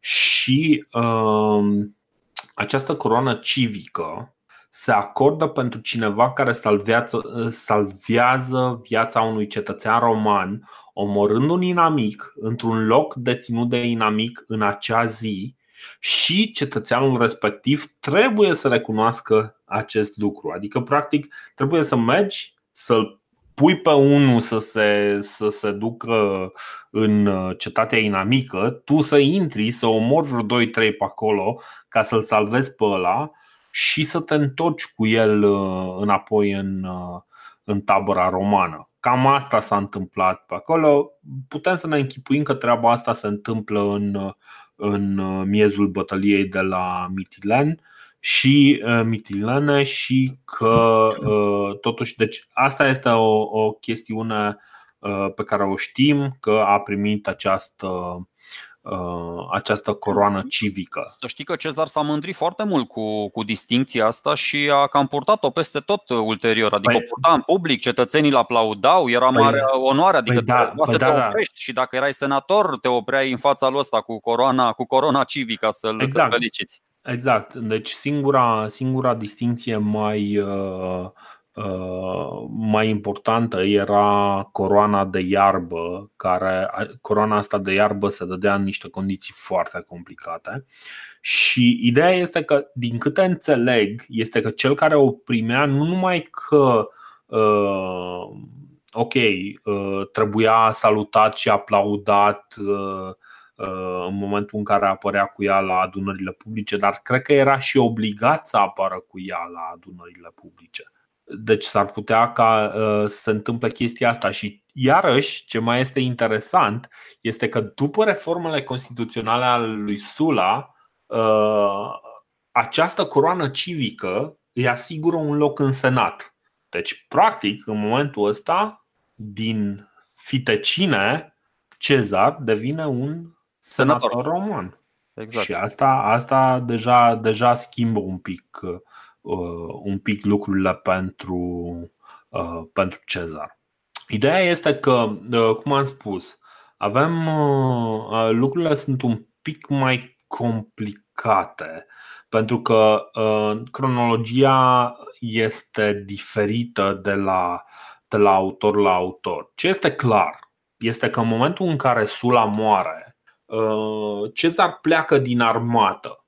Și uh, această coroană civică se acordă pentru cineva care salvează, salvează viața unui cetățean roman, omorând un inamic într-un loc deținut de inamic în acea zi și cetățeanul respectiv trebuie să recunoască acest lucru. Adică, practic, trebuie să mergi să-l pui pe unul să se, să se ducă în cetatea inamică, tu să intri, să omori vreo 2-3 pe acolo ca să-l salvezi pe ăla și să te întorci cu el uh, înapoi în, uh, în tabăra romană. Cam asta s-a întâmplat pe acolo. Putem să ne închipuim că treaba asta se întâmplă în, în miezul bătăliei de la Mitilen și uh, Mitilene și că totuși, deci asta este o, o chestiune pe care o știm că a primit această Uh, această coroană civică. Să știi că Cezar s-a mândrit foarte mult cu, cu distinția asta și a cam purtat-o peste tot ulterior. Adică păi, o purta în public, cetățenii îl aplaudau, era păi, mare onoare, adică păi, da, păi, să da, te da. oprești da. și dacă erai senator, te opreai în fața lui ăsta cu coroana, cu corona civică să-l exact. feliciți. Exact. Deci singura, singura distinție mai uh, Uh, mai importantă era coroana de iarbă, care coroana asta de iarbă se dădea în niște condiții foarte complicate. Și ideea este că, din câte înțeleg, este că cel care o primea nu numai că uh, ok, uh, trebuia salutat și aplaudat uh, uh, în momentul în care apărea cu ea la adunările publice, dar cred că era și obligat să apară cu ea la adunările publice. Deci s-ar putea ca uh, să se întâmple chestia asta și iarăși ce mai este interesant este că după reformele constituționale ale lui Sula uh, această coroană civică îi asigură un loc în Senat. Deci, practic, în momentul ăsta, din fitecine, Cezar devine un senator, senator roman. Exact. Și asta, asta deja, deja schimbă un pic uh, Uh, un pic lucrurile pentru, uh, pentru Cezar. Ideea este că, uh, cum am spus, avem lucrurile sunt un pic mai complicate pentru că cronologia este diferită de la, de la autor la autor. Ce este clar este că în momentul în care Sula moare, Cezar pleacă din armată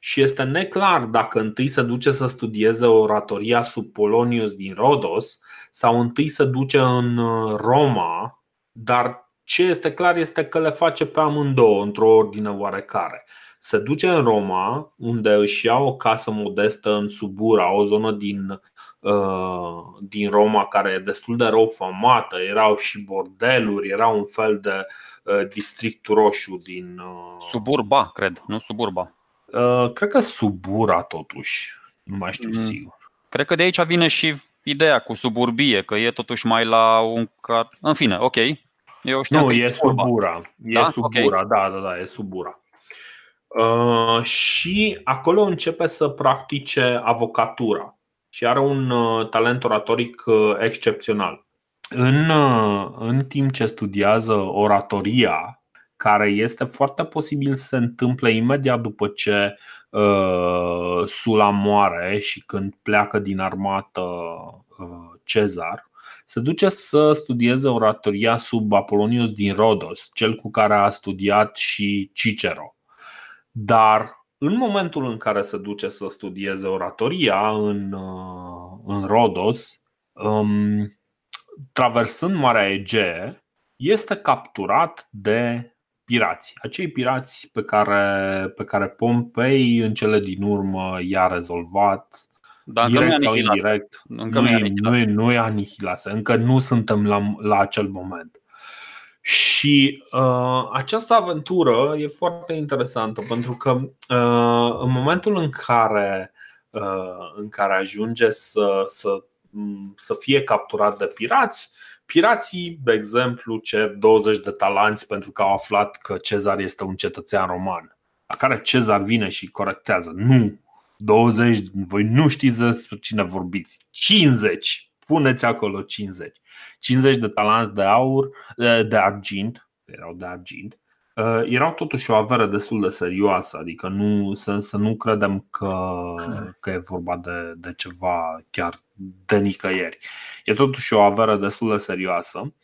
și este neclar dacă întâi se duce să studieze oratoria sub Polonius din Rodos sau întâi se duce în uh, Roma, dar ce este clar este că le face pe amândouă într-o ordine oarecare. Se duce în Roma, unde își ia o casă modestă în Subura, o zonă din, uh, din Roma care e destul de rău famată. Erau și bordeluri, era un fel de uh, district roșu din. Uh... Suburba, cred, nu suburba. Uh, cred că Subura totuși, nu mai știu mm. sigur. Cred că de aici vine și ideea cu suburbie, că e totuși mai la un car. În fine, ok. Eu știu nu, e Subura. E da? Subura, okay. da, da, da, e Subura. Uh, și acolo începe să practice avocatura și are un uh, talent oratoric uh, excepțional. În, uh, în timp ce studiază oratoria, care este foarte posibil să se întâmple imediat după ce uh, Sula moare și când pleacă din armată uh, Cezar, se duce să studieze oratoria sub Apolonius din Rodos, cel cu care a studiat și Cicero. Dar în momentul în care se duce să studieze oratoria în, uh, în Rodos, um, traversând Marea Egee, este capturat de pirați. Acei pirați pe care, pe care Pompei în cele din urmă i-a rezolvat dar direct sau indirect. Încă nu, nu, nu, nu e anihilase. Încă nu suntem la, la acel moment. Și uh, această aventură e foarte interesantă pentru că uh, în momentul în care, uh, în care ajunge să, să, să fie capturat de pirați, Pirații, de exemplu, cer 20 de talanți pentru că au aflat că Cezar este un cetățean roman. La care Cezar vine și corectează. Nu, 20, voi nu știți despre cine vorbiți. 50, puneți acolo 50. 50 de talanți de aur, de argint, erau de argint, uh, erau totuși o avere destul de serioasă, adică nu, să, să nu credem că, că e vorba de, de ceva chiar de nicăieri. E totuși o avere destul de serioasă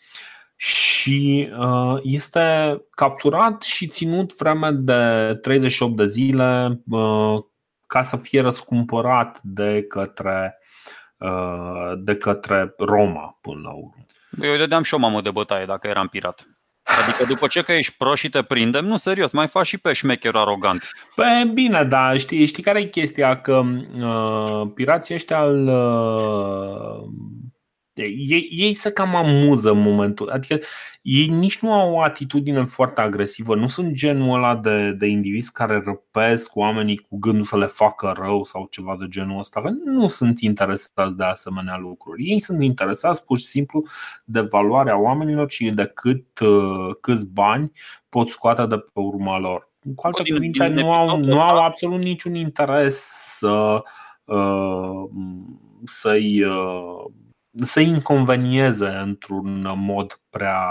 și uh, este capturat și ținut vreme de 38 de zile uh, ca să fie răscumpărat de către, de către Roma până la urmă. Eu dădeam și o mamă de bătaie dacă eram pirat. Adică după ce că ești pro și te prindem, nu serios, mai faci și pe șmecher arogant. Păi bine, da, știi, știi care e chestia? Că uh, pirații ăștia îl, uh, ei, ei se cam amuză în momentul. Adică ei nici nu au o atitudine foarte agresivă. Nu sunt genul ăla de, de indivizi care răpesc oamenii cu gândul să le facă rău sau ceva de genul ăsta. Nu sunt interesați de asemenea lucruri. Ei sunt interesați pur și simplu de valoarea oamenilor și de cât, uh, câți bani pot scoate de pe urma lor. Cu alte cuvinte, nu au, nu au absolut niciun interes să, uh, să-i uh, să inconvenieze într-un mod prea,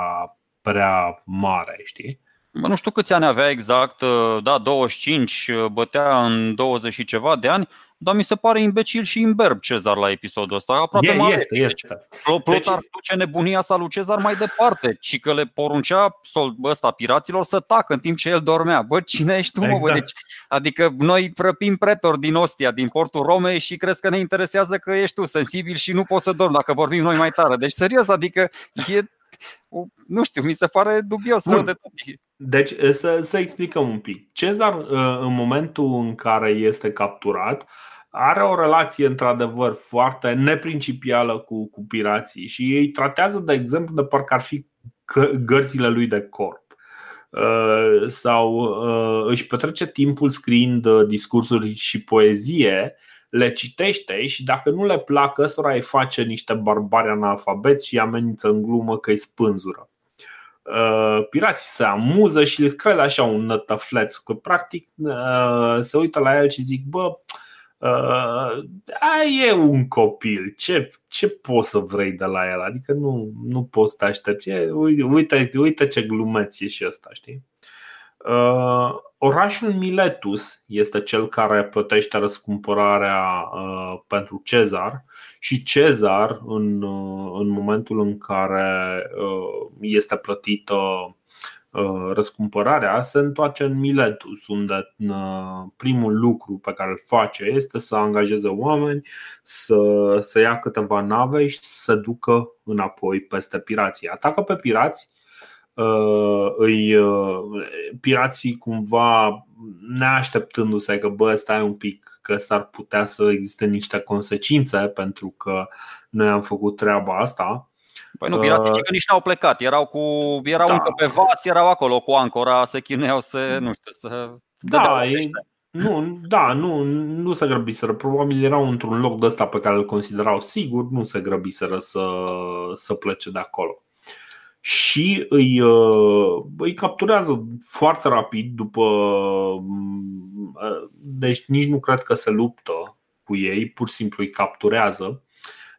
prea mare, știi? Bă, nu știu câți ani avea exact, da, 25, bătea în 20 și ceva de ani, dar mi se pare imbecil și imberb Cezar la episodul ăsta. Aproape e, mare. Este, este. Deci, Plotar deci... duce nebunia asta lui Cezar mai departe, ci că le poruncea sol, ăsta, piraților să tacă în timp ce el dormea. Bă, cine ești tu, exact. mă? Bă? Deci, adică noi prăpim pretor din Ostia, din portul Romei și crezi că ne interesează că ești tu sensibil și nu poți să dormi dacă vorbim noi mai tare. Deci, serios, adică e nu știu, mi se pare dubios rău de tot. Deci să, să explicăm un pic. Cezar, în momentul în care este capturat, are o relație într-adevăr foarte neprincipială cu, cu pirații și ei tratează, de exemplu, de parcă ar fi gărțile lui de corp uh, sau uh, își petrece timpul scriind uh, discursuri și poezie, le citește și dacă nu le plac ăstora îi face niște barbari analfabet și îi amenință în glumă că îi spânzură. Pirații se amuză și îl cred așa un nătăfleț, că practic se uită la el și zic, bă, Uh, e un copil, ce, ce poți să vrei de la el? Adică nu, nu poți să te aștepți. Uite, uite ce glumeț e și ăsta, știi? Uh, orașul Miletus este cel care plătește răscumpărarea uh, pentru Cezar și Cezar, în, uh, în momentul în care uh, este plătită Uh, răscumpărarea se întoarce în Miletus, unde uh, primul lucru pe care îl face este să angajeze oameni, să, să ia câteva nave și să se ducă înapoi peste pirații. Atacă pe pirați, uh, îi, pirații cumva neașteptându-se că bă, stai un pic că s-ar putea să existe niște consecințe pentru că noi am făcut treaba asta Păi nu, pirații uh, că nici n-au plecat, erau, cu, erau da. încă pe vas, erau acolo cu ancora, se chinuiau să, nu știu, să da, e, nu, da, nu, nu se grăbiseră. Probabil erau într-un loc de ăsta pe care îl considerau sigur, nu se grăbiseră să, să plece de acolo. Și îi, uh, îi capturează foarte rapid după. Uh, deci nici nu cred că se luptă cu ei, pur și simplu îi capturează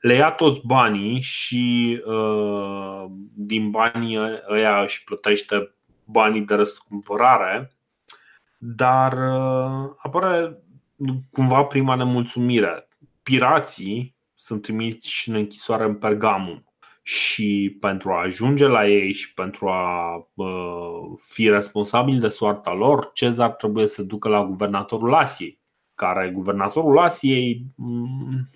le ia toți banii și uh, din banii ăia își plătește banii de răscumpărare, dar uh, apare cumva prima nemulțumire. Pirații sunt trimiși în închisoare în Pergamum și pentru a ajunge la ei și pentru a uh, fi responsabil de soarta lor, Cezar trebuie să ducă la guvernatorul Asiei, care guvernatorul Asiei mm,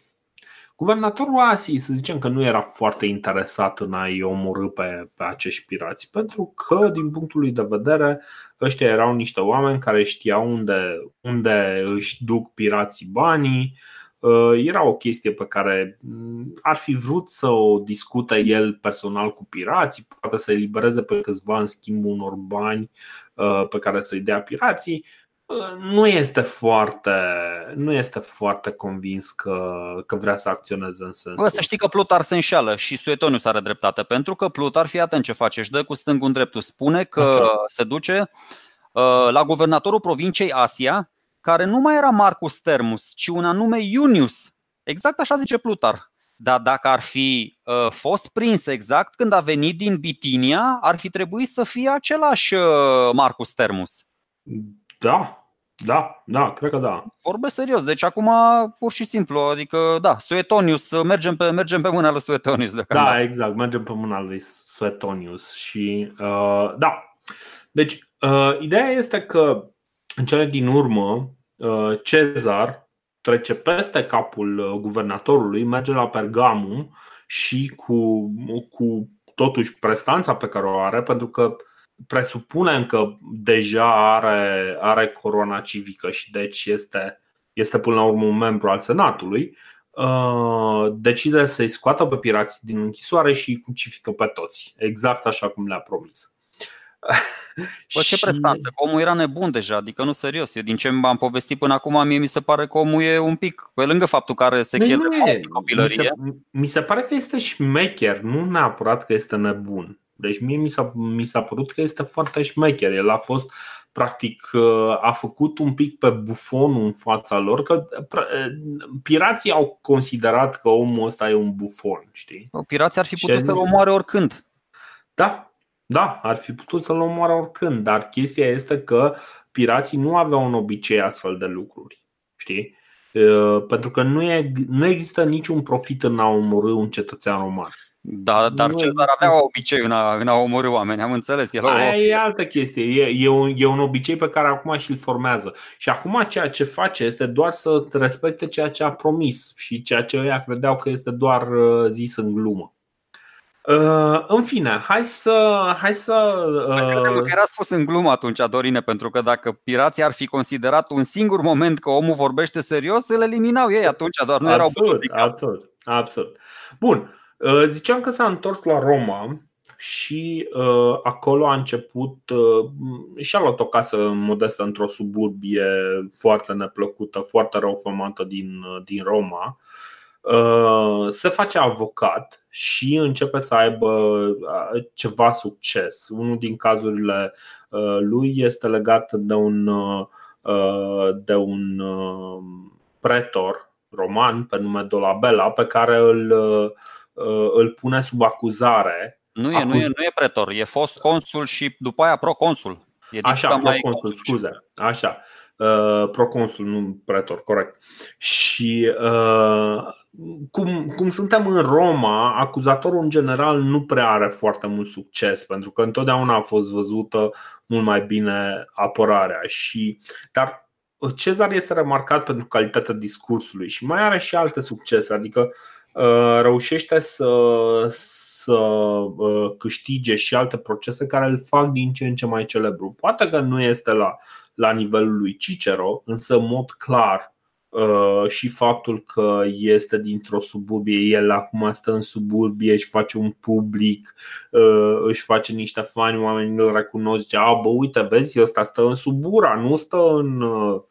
Guvernatorul Asiei, să zicem că nu era foarte interesat în a-i omorâ pe, pe acești pirați, pentru că, din punctul lui de vedere, ăștia erau niște oameni care știau unde, unde își duc pirații banii. Uh, era o chestie pe care mm, ar fi vrut să o discute el personal cu pirații, poate să elibereze pe câțiva în schimbul unor bani uh, pe care să-i dea pirații nu este foarte, nu este foarte convins că, că vrea să acționeze în sensul. Bă, să știi că Plutar se înșeală și Suetonius are dreptate, pentru că Plutar, fii atent ce face, își dă cu stângul în dreptul, spune că okay. se duce la guvernatorul provinciei Asia, care nu mai era Marcus Termus, ci un anume Iunius. Exact așa zice Plutar. Dar dacă ar fi uh, fost prins exact când a venit din Bitinia, ar fi trebuit să fie același uh, Marcus Termus. Da, da, da, cred că da. Vorbesc serios, deci acum pur și simplu, adică da, Suetonius, mergem pe, mergem pe mâna lui Suetonius. De da, exact, mergem pe mâna lui Suetonius și uh, da. Deci, uh, ideea este că în cele din urmă, uh, Cezar trece peste capul uh, guvernatorului, merge la Pergamum și cu, cu totuși prestanța pe care o are, pentru că presupunem că deja are, are coroana civică și deci este, este până la urmă un membru al Senatului, uh, decide să-i scoată pe pirații din închisoare și îi crucifică pe toți, exact așa cum le-a promis. Bă, ce și... prestanță, omul era nebun deja, adică nu serios. Eu din ce am povestit până acum, mie mi se pare că omul e un pic, pe lângă faptul că are sechele de copilărie. Mi se, mi se pare că este șmecher, nu neapărat că este nebun. Deci mie mi s-a, mi s-a părut că este foarte șmecher. El a fost, practic, a făcut un pic pe bufonul în fața lor, că pirații au considerat că omul ăsta e un bufon, știi? Pirații ar fi putut să-l omoare oricând. Da, da, ar fi putut să-l omoare oricând, dar chestia este că pirații nu aveau un obicei astfel de lucruri. Știi? Pentru că nu, e, nu există niciun profit în a omorâ un cetățean roman. Da, dar nu Cezar avea obicei în a, în a omorâ oameni, am înțeles. El Aia o... e altă chestie, e, e, un, e un obicei pe care acum și-l formează. Și acum ceea ce face este doar să respecte ceea ce a promis și ceea ce ei credeau că este doar uh, zis în glumă. Uh, în fine, hai să. Hai să uh... că era spus în glumă atunci, Dorine, pentru că dacă pirații ar fi considerat un singur moment că omul vorbește serios, îl eliminau ei atunci, doar nu erau Absolut, absolut, absolut. Bun. Uh, ziceam că s-a întors la Roma și uh, acolo a început uh, și-a luat o casă modestă într-o suburbie foarte neplăcută, foarte rău formată din, uh, din Roma. Uh, se face avocat și începe să aibă uh, ceva succes. Unul din cazurile uh, lui este legat de un, de un pretor roman pe nume Dolabella pe care îl, îl pune sub acuzare. Nu e, nu, e, nu e pretor, e fost consul și după aia proconsul. E Așa, proconsul, scuze. Așa. Uh, proconsul, nu pretor, corect. Și uh, cum, cum suntem în Roma, acuzatorul în general nu prea are foarte mult succes, pentru că întotdeauna a fost văzută mult mai bine apărarea. Și, dar Cezar este remarcat pentru calitatea discursului și mai are și alte succese, adică uh, reușește să, să uh, câștige și alte procese care îl fac din ce în ce mai celebru. Poate că nu este la la nivelul lui Cicero, însă în mod clar uh, și faptul că este dintr-o suburbie, el acum stă în suburbie, își face un public, uh, își face niște fani, oamenii îl recunosc, zice, a, bă, uite, vezi, ăsta stă în subura, nu stă în uh,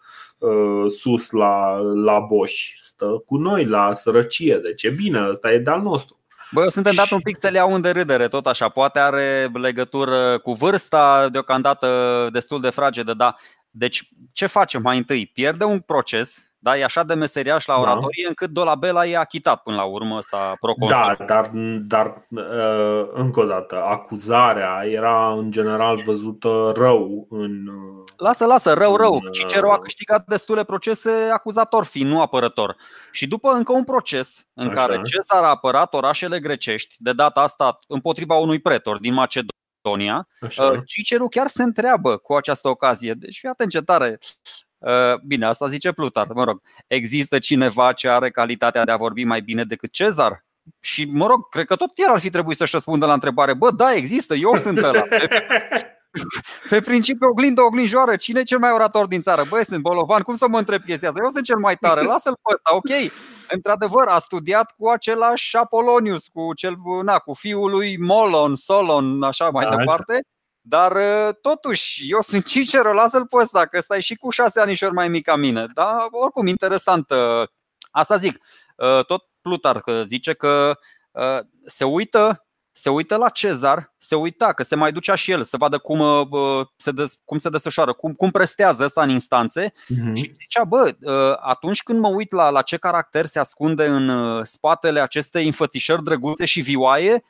sus la, la Bosch, stă cu noi la sărăcie, deci e bine, ăsta e de-al nostru. Bă, eu sunt dat un pic să le iau în derâdere, tot așa. Poate are legătură cu vârsta, deocamdată destul de fragedă, dar deci ce facem mai întâi? Pierde un proces, da, e așa de meseriaș la da. oratorie da. încât Dolabella e achitat până la urmă ăsta proconsul. Da, dar, dar uh, încă o dată, acuzarea era în general văzută rău în uh, Lasă, lasă, rău, rău. Cicero a câștigat destule procese acuzator fi, nu apărător. Și după încă un proces în Așa. care Cezar a apărat orașele grecești, de data asta împotriva unui pretor din Macedonia, Așa. Cicero chiar se întreabă cu această ocazie. Deci fii atent ce tare. Uh, bine, asta zice Plutar, mă rog. Există cineva ce are calitatea de a vorbi mai bine decât Cezar? Și, mă rog, cred că tot el ar fi trebuit să-și răspundă la întrebare. Bă, da, există, eu sunt ăla. Pe principiu, oglindă, oglinjoară, cine e cel mai orator din țară? Băi, sunt bolovan, cum să mă întreb chestia asta? Eu sunt cel mai tare, lasă-l pe ăsta, ok. Într-adevăr, a studiat cu același Apolonius, cu, cel, na, cu fiul lui Molon, Solon, așa mai da, departe. Dar ă, totuși, eu sunt Cicero, lasă-l pe ăsta, că ăsta e și cu șase anișori mai mic ca mine. Dar oricum, interesant. Asta zic, ă, tot Plutarh zice că ă, se uită se uită la Cezar, se uita că se mai ducea și el să vadă cum, uh, se, des, cum se desfășoară, cum, cum prestează ăsta în instanțe uh-huh. și zicea, bă, uh, atunci când mă uit la, la ce caracter se ascunde în uh, spatele acestei înfățișări drăguțe și vioaie,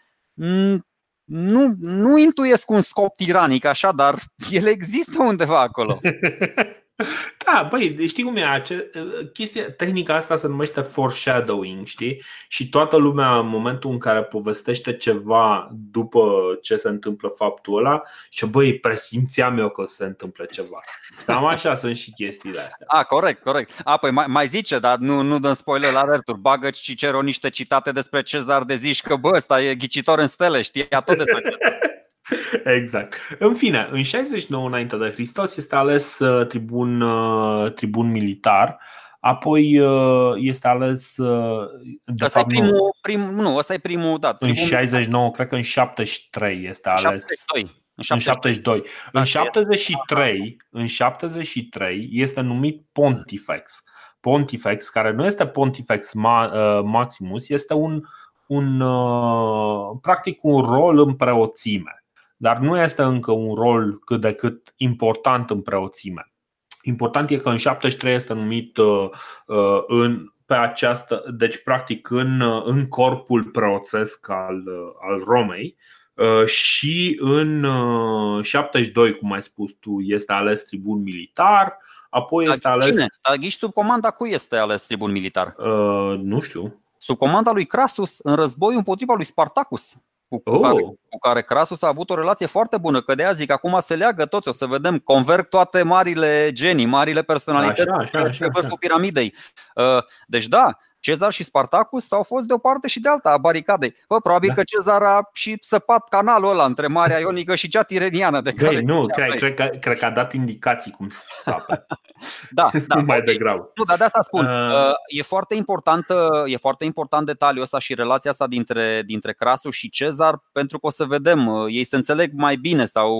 nu, nu intuiesc un scop tiranic așa, dar el există undeva acolo. Da, băi, știi cum e? Ace- chestia, tehnica asta se numește foreshadowing, știi? Și toată lumea, în momentul în care povestește ceva după ce se întâmplă faptul ăla, și băi, presimțeam eu că o să se întâmple ceva. Cam așa sunt și chestiile astea. A, corect, corect. A, păi mai, mai zice, dar nu, nu dăm spoiler la alerturi. Bagă Cicero niște citate despre Cezar de zici că bă, ăsta e ghicitor în stele, știa tot despre Cezar. Exact. În fine, în 69 înainte de Hristos este ales uh, tribun, uh, tribun militar, apoi uh, este ales de asta fapt, e primul, nu, prim, nu, ăsta e primul, da, În 69, cred că în 73 este ales. 72. În 72. În 72. În 73, în 73 este numit Pontifex. Pontifex, care nu este Pontifex Maximus, este un, un practic un rol în preoțime dar nu este încă un rol cât de cât important în preoțime. Important e că în 73 este numit uh, uh, în, pe această, deci practic în, uh, în corpul preoțesc al, al Romei și în 72, cum ai spus tu, este ales tribun militar, apoi este ales. Cine? Ghiși sub comanda cui este ales tribun militar? Uh, nu știu. Sub comanda lui Crasus în războiul împotriva lui Spartacus cu, oh. care, cu care Crasus a avut o relație foarte bună, că de aia zic, acum se leagă toți, o să vedem, converg toate marile genii, marile personalități așa, așa, așa, așa. piramidei. Uh, deci da, Cezar și Spartacus au fost de o parte și de alta a baricadei. Bă, probabil da. că Cezar a și săpat canalul ăla între Marea Ionică și cea tireniană de care Băi, nu, cred, cred, că, cred că a dat indicații cum să sapă. da, da. mai okay. degrabă. Nu, dar de asta spun. Uh... E, foarte important, e foarte important detaliul ăsta și relația asta dintre, dintre Crasu și Cezar, pentru că o să vedem, ei se înțeleg mai bine sau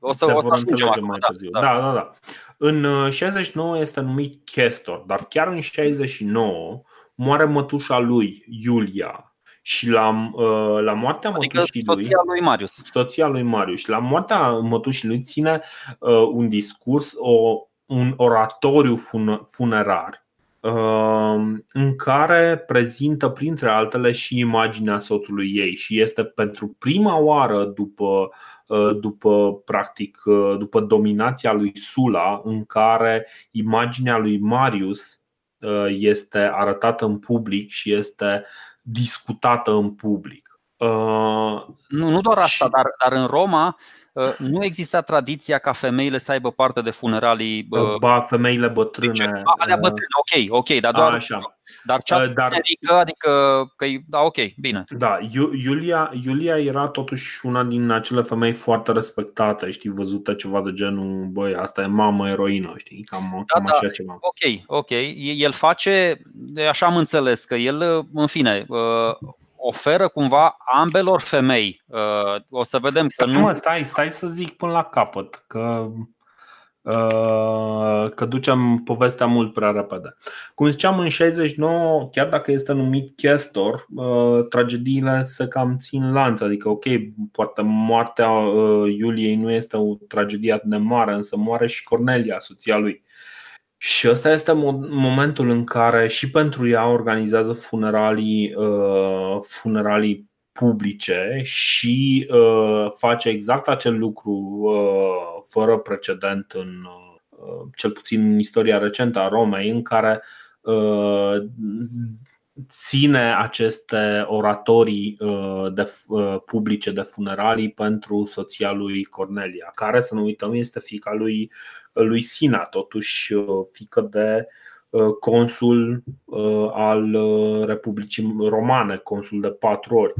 o să, se o să ajungem mai târziu. Da, da, da. da. În 69 uh, este numit Chestor, dar chiar în 69 moare mătușa lui, Iulia, și la, uh, la moartea adică mătușii lui, soția lui Marius. Soția lui Marius. Și la moartea mătușii lui ține uh, un discurs, o, un oratoriu fun- funerar uh, în care prezintă printre altele și imaginea soțului ei și este pentru prima oară după după practic după dominația lui Sula în care imaginea lui Marius Uh, este arătată în public și este discutată în public. Uh, nu, nu doar asta, și... dar, dar în Roma uh, nu exista tradiția ca femeile să aibă parte de funeralii. Ba, femeile bătrâne. Deci, alea bătrâne, ok, ok, dar doar. A, așa. Dar cea uh, Dar, generică, adică că da, ok, bine. Da, Iulia, Iulia era totuși una din acele femei foarte respectate, știi, văzută ceva de genul, băi, asta e mamă eroină, știi, cam, da, cam da, așa ceva. Ok, ok. El face, așa am înțeles, că el, în fine, uh, oferă cumva ambelor femei. Uh, o să vedem stai, că nu. Mă, stai, stai să zic până la capăt, că Uh, că ducem povestea mult prea repede. Cum ziceam, în 69, chiar dacă este numit Chestor, uh, tragediile se cam țin lanț. Adică, ok, poate moartea uh, Iuliei nu este o tragedie atât de mare, însă moare și Cornelia, soția lui. Și ăsta este momentul în care și pentru ea organizează funeralii, funeralii publice și uh, face exact acel lucru uh, fără precedent în uh, cel puțin în istoria recentă a Romei, în care uh, ține aceste oratorii uh, de, uh, publice de funeralii pentru soția lui Cornelia, care, să nu uităm, este fica lui, lui Sina, totuși fică de consul al Republicii Romane, consul de patru ori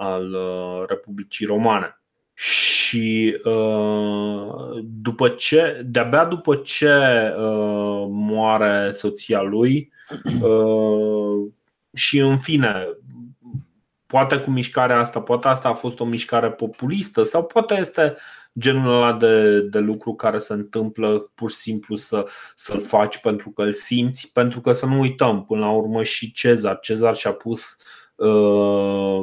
al uh, Republicii Romane. Și uh, după ce, de-abia după ce uh, moare soția lui, și în fine, poate cu mișcarea asta, poate asta a fost o mișcare populistă sau poate este genul ăla de, de lucru care se întâmplă pur și simplu să, să-l faci pentru că îl simți, pentru că să nu uităm, până la urmă și Cezar. Cezar și-a pus uh,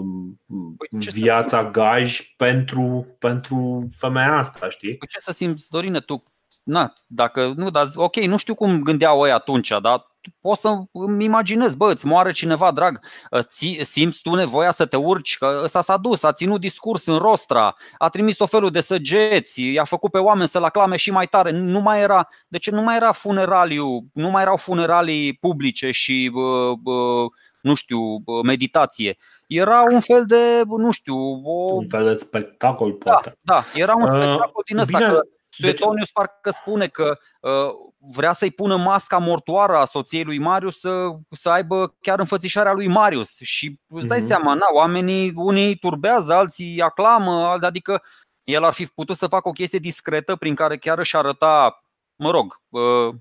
păi viața gaj pentru, pentru femeia asta, știi? Păi ce să simți, Dorine, tu na, dacă nu, dar ok, nu știu cum gândeau ei atunci, dar pot să îmi imaginez, bă, îți moare cineva drag, ți, simți tu nevoia să te urci, că ăsta s-a dus, a ținut discurs în rostra, a trimis tot felul de săgeți, i-a făcut pe oameni să-l aclame și mai tare, nu mai era, de ce nu mai era funeraliu, nu mai erau funeralii publice și bă, bă, nu știu, meditație. Era un fel de, nu știu, o... un fel de spectacol, da, poate. Da, da era un spectacol uh, din ăsta. Bine, că Suetonius parcă spune că uh, vrea să-i pună masca mortoară a soției lui Marius să, să aibă chiar înfățișarea lui Marius. Și îți dai uh-huh. seama, na, oamenii, unii turbează, alții aclamă, adică el ar fi putut să facă o chestie discretă prin care chiar își arăta, mă rog, uh,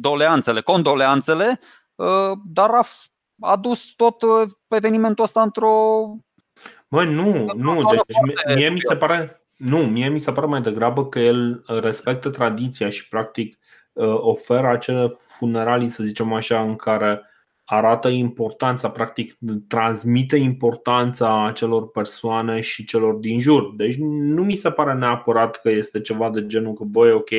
doleanțele, condoleanțele, uh, dar a, a dus tot uh, evenimentul ăsta într-o. Mă, nu, nu, deci mie mi se pare nu, mie mi se pare mai degrabă că el uh, respectă tradiția și practic uh, oferă acele funeralii, să zicem așa, în care arată importanța, practic transmite importanța acelor persoane și celor din jur. Deci nu mi se pare neapărat că este ceva de genul că, băi, ok,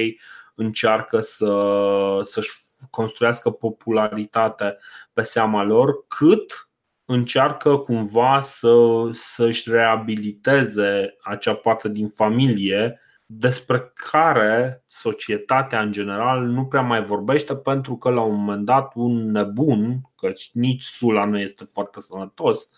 încearcă să, să-și construiască popularitate pe seama lor, cât încearcă cumva să, să-și reabiliteze acea parte din familie despre care societatea în general nu prea mai vorbește pentru că la un moment dat un nebun, căci nici Sula nu este foarte sănătos,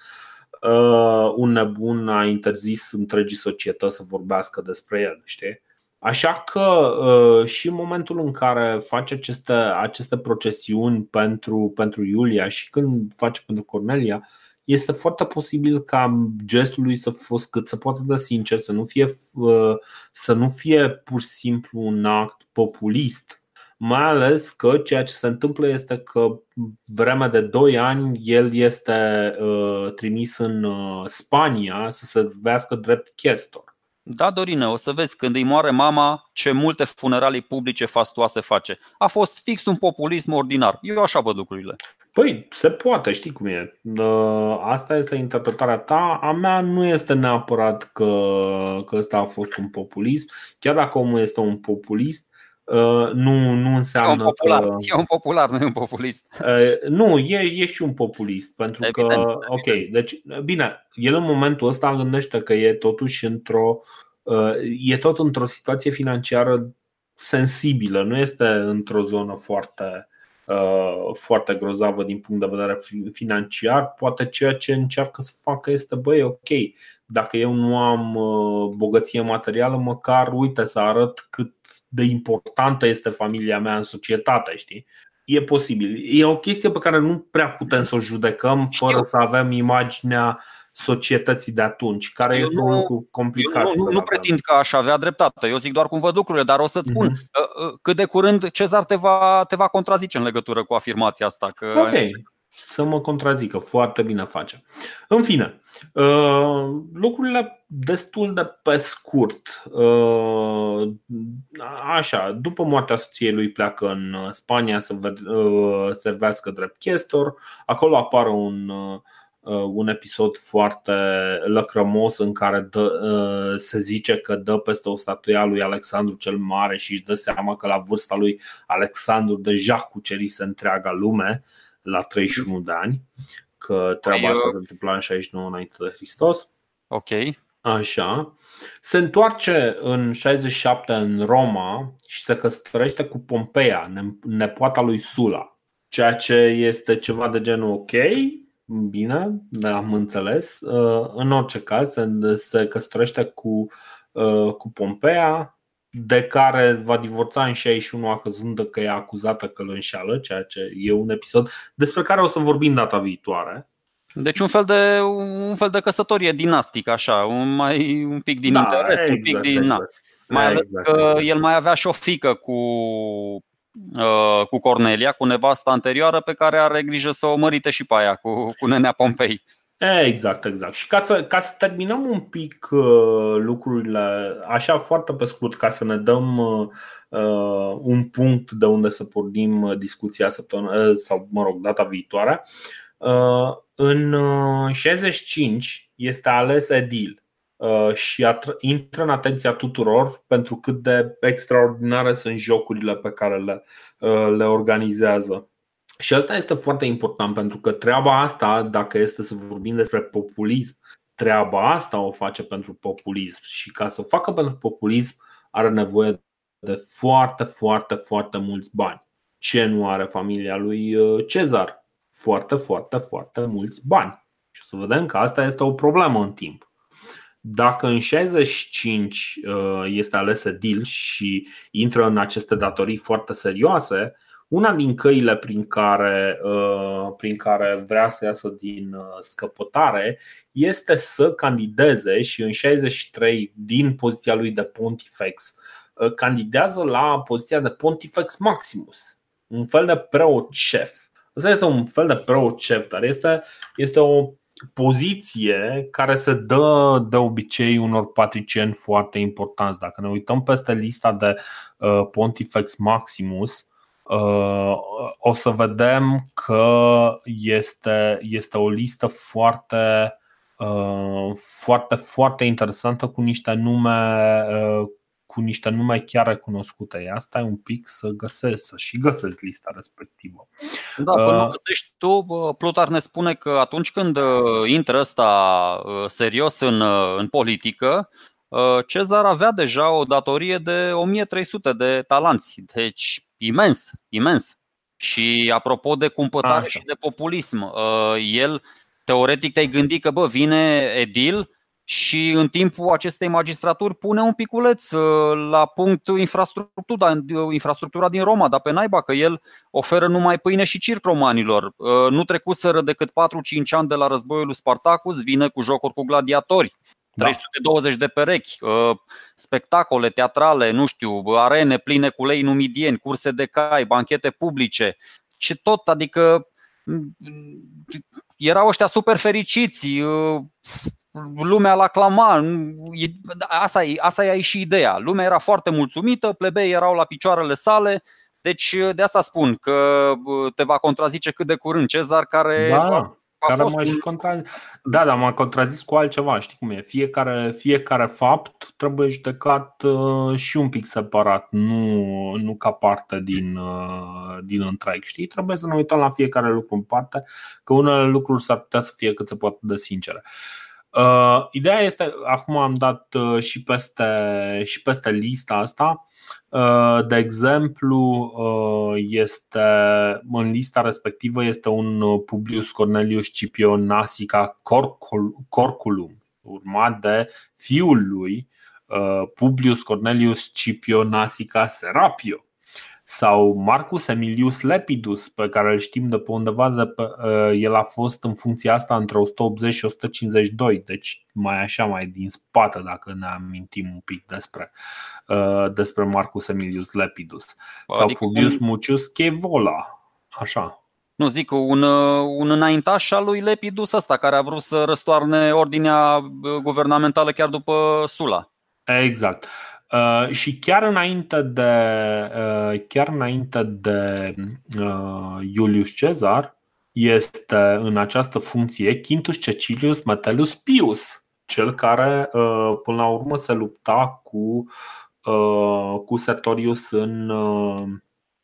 uh, un nebun a interzis întregii societăți să vorbească despre el, știi? Așa că uh, și în momentul în care face aceste, aceste procesiuni pentru, pentru Iulia și când face pentru Cornelia, este foarte posibil ca gestul lui să fost cât se poate de sincer, să nu fie, uh, să nu fie pur și simplu un act populist. Mai ales că ceea ce se întâmplă este că vreme de 2 ani el este uh, trimis în Spania să se vească drept chestor. Da, Dorine, o să vezi când îi moare mama ce multe funeralii publice fastoase face. A fost fix un populism ordinar. Eu așa văd lucrurile. Păi, se poate, știi cum e. Asta este interpretarea ta. A mea nu este neapărat că, că ăsta a fost un populism. Chiar dacă omul este un populist, nu, nu înseamnă e un popular, că... E un popular, nu e un populist. Nu, e, e și un populist. Pentru evident, că, evident. ok, deci, bine, el în momentul ăsta gândește că e totuși într-o e tot într-o situație financiară sensibilă, nu este într-o zonă foarte foarte grozavă din punct de vedere financiar. Poate ceea ce încearcă să facă este, băi, ok, dacă eu nu am bogăție materială, măcar uite să arăt cât de importantă este familia mea în societate, știi? E posibil. E o chestie pe care nu prea putem să o judecăm fără Știu. să avem imaginea societății de atunci, care eu este nu, un lucru complicat. Eu nu, nu, nu pretind că aș avea dreptate, eu zic doar cum văd lucrurile, dar o să-ți spun uh-huh. cât de curând Cezar te va, te va contrazice în legătură cu afirmația asta. Că ok, să mă contrazică, foarte bine face. În fine, uh, lucrurile destul de pe scurt. Uh, așa, după moartea soției lui pleacă în Spania să uh, servească drept chestor. Acolo apare un un episod foarte lăcrămos în care dă, se zice că dă peste o statuie a lui Alexandru cel Mare și își dă seama că la vârsta lui Alexandru deja cucerise întreaga lume la 31 de ani, că treaba asta se întâmpla în 69 înainte de Hristos. Ok. Așa. Se întoarce în 67 în Roma și se căsătorește cu Pompeia, nepoata lui Sula, ceea ce este ceva de genul ok, bine, am înțeles. Uh, în orice caz, se căsătorește cu, uh, cu Pompeia, de care va divorța în 61 acuzând că e acuzată că îl înșeală, ceea ce e un episod despre care o să vorbim data viitoare. Deci un fel de, un fel de căsătorie dinastică, așa, un, mai, un pic din da, interes, exact, un pic exact, din. Exact. Na. Mai ales exact, că exact. el mai avea și o fică cu, uh, cu Cornelia, cu nevasta anterioară, pe care are grijă să o mărite și pe aia, cu, cu nenea Pompei. Exact, exact. Și ca să, ca să terminăm un pic uh, lucrurile, așa foarte pe scurt, ca să ne dăm uh, uh un punct de unde să pornim uh, discuția săptămâna, uh, sau, mă rog, data viitoare, În 65 este ales edil și intră în atenția tuturor pentru cât de extraordinare sunt jocurile pe care le, le organizează. Și asta este foarte important pentru că treaba asta, dacă este să vorbim despre populism, treaba asta o face pentru populism și ca să o facă pentru populism are nevoie de foarte, foarte, foarte mulți bani. Ce nu are familia lui uh, Cezar? Foarte, foarte, foarte mulți bani. Și o să vedem că asta este o problemă în timp. Dacă în 65 uh, este ales edil și intră în aceste datorii foarte serioase, una din căile prin care, uh, prin care vrea să iasă din uh, scăpătare este să candideze și în 63 din poziția lui de Pontifex uh, candidează la poziția de Pontifex Maximus, un fel de preot șef. Asta este un fel de preot șef, dar este, este o poziție care se dă de obicei unor patricieni foarte importanți. Dacă ne uităm peste lista de Pontifex Maximus, Uh, o să vedem că este, este o listă foarte, uh, foarte, foarte interesantă cu niște nume uh, cu niște nume chiar recunoscute. Ia stai un pic să găsesc, să și găsesc lista respectivă. Da, până uh, găsești tu, Plutar ne spune că atunci când intră ăsta serios în, în politică, Cezar avea deja o datorie de 1300 de talanți. Deci imens, imens. Și apropo de cumpătare Așa. și de populism, uh, el teoretic te-ai gândit că bă, vine Edil și în timpul acestei magistraturi pune un piculeț uh, la punct infrastructura, infrastructura din Roma, dar pe naiba că el oferă numai pâine și circ romanilor. Uh, nu trecuseră decât 4-5 ani de la războiul lui Spartacus, vine cu jocuri cu gladiatori. 320 da. de perechi, uh, spectacole teatrale, nu știu, arene pline cu lei numidieni, curse de cai, banchete publice și tot, adică mm, erau ăștia super fericiți, uh, lumea l clama. Asta e, asta e și ideea. Lumea era foarte mulțumită, plebei erau la picioarele sale, deci de asta spun că uh, te va contrazice cât de curând Cezar, care da care m-a și contra... Da, dar m-a contrazis cu altceva, știi cum e? Fiecare, fiecare fapt trebuie judecat uh, și un pic separat, nu, nu ca parte din, uh, din întreg, știi? Trebuie să ne uităm la fiecare lucru în parte, că unele lucruri s-ar putea să fie cât se poate de sincere. Uh, ideea este, acum am dat uh, și, peste, și peste lista asta, Uh, de exemplu, uh, este, în lista respectivă este un uh, Publius Cornelius Scipio Nasica Corculum, urmat de fiul lui, Publius Cornelius Scipio Nasica Serapio sau Marcus Emilius Lepidus, pe care îl știm de pe undeva, de pe, uh, el a fost în funcția asta între 180 și 152, deci mai așa, mai din spate, dacă ne amintim un pic despre, uh, despre Marcus Emilius Lepidus. Sau adică Publius un... Mucius Chevola, așa. Nu zic, un, uh, un înaintaș al lui Lepidus ăsta, care a vrut să răstoarne ordinea guvernamentală chiar după Sula. Exact. Uh, și chiar înainte de, uh, chiar înainte de uh, Iulius Cezar este în această funcție Quintus Cecilius Metellus Pius, cel care uh, până la urmă se lupta cu, uh, cu Sertorius în, uh,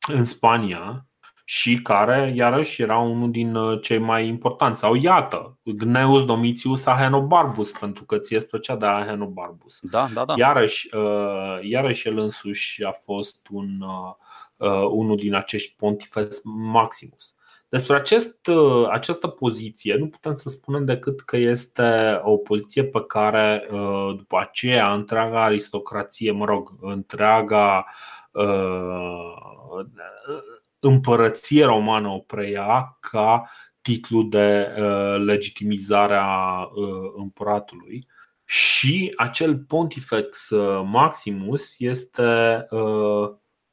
în Spania și care, iarăși, era unul din uh, cei mai importanți. Sau iată, Gneus Domitius Ahenobarbus, pentru că ți-e plăcea de Ahenobarbus. Da, da, da. Iarăși, uh, iarăși el însuși a fost un, uh, unul din acești pontifes Maximus. Despre acest, această poziție nu putem să spunem decât că este o poziție pe care după aceea întreaga aristocrație, mă rog, întreaga împărăție romană o preia ca titlu de uh, legitimizare a uh, împăratului și acel Pontifex uh, Maximus este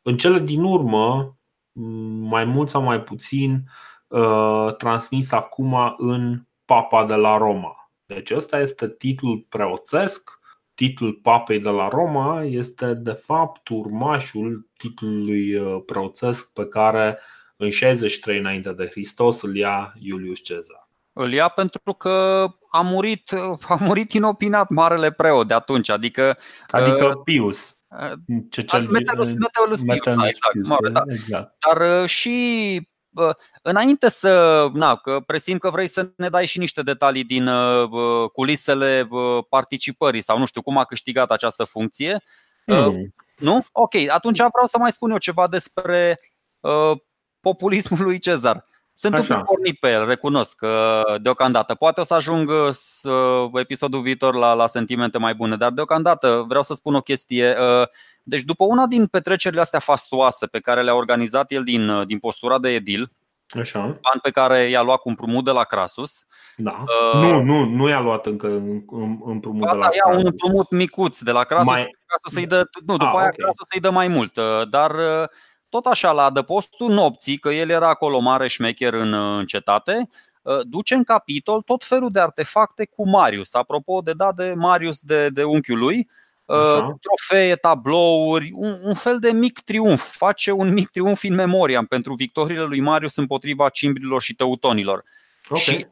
în cele din urmă, mai mult sau mai puțin, transmis acum în Papa de la Roma. Deci ăsta este titlul preoțesc titlul papei de la Roma este de fapt urmașul titlului uh, preoțesc pe care în 63 înainte de Hristos îl ia Iulius Cezar. Îl ia pentru că a murit, a murit inopinat marele preot de atunci, adică Adică uh, Pius. Ce cel Metellus, Metellus Pius, da, exact, mare, da. exact. Dar uh, și uh, înainte să, na, că presimt că vrei să ne dai și niște detalii din uh, culisele uh, participării sau nu știu cum a câștigat această funcție. Mm. Nu? Ok, atunci vreau să mai spun eu ceva despre uh, populismul lui Cezar. Sunt Așa. un pic pornit pe el, recunosc că deocamdată. Poate o să ajung să, episodul viitor la, la sentimente mai bune, dar deocamdată vreau să spun o chestie. Uh, deci după una din petrecerile astea fastoase pe care le-a organizat el din, din postura de edil, Așa. Bani pe care i-a luat cu împrumut de la Crasus. Da. Uh, nu, nu, nu i-a luat încă împrumut de la Crasus. Ia un împrumut micuț de la Crasus. Mai... Crasus să-i dă, nu, după ah, aia okay. Crasus să-i dă mai mult. Uh, dar uh, tot așa, la adăpostul nopții, că el era acolo mare șmecher în, în cetate, duce în capitol tot felul de artefacte cu Marius. Apropo de dat de Marius de, de unchiul lui, Așa. trofee, tablouri, un, un fel de mic triumf. Face un mic triumf în memoria pentru victoriile lui Marius împotriva cimbrilor și teutonilor. Okay. Și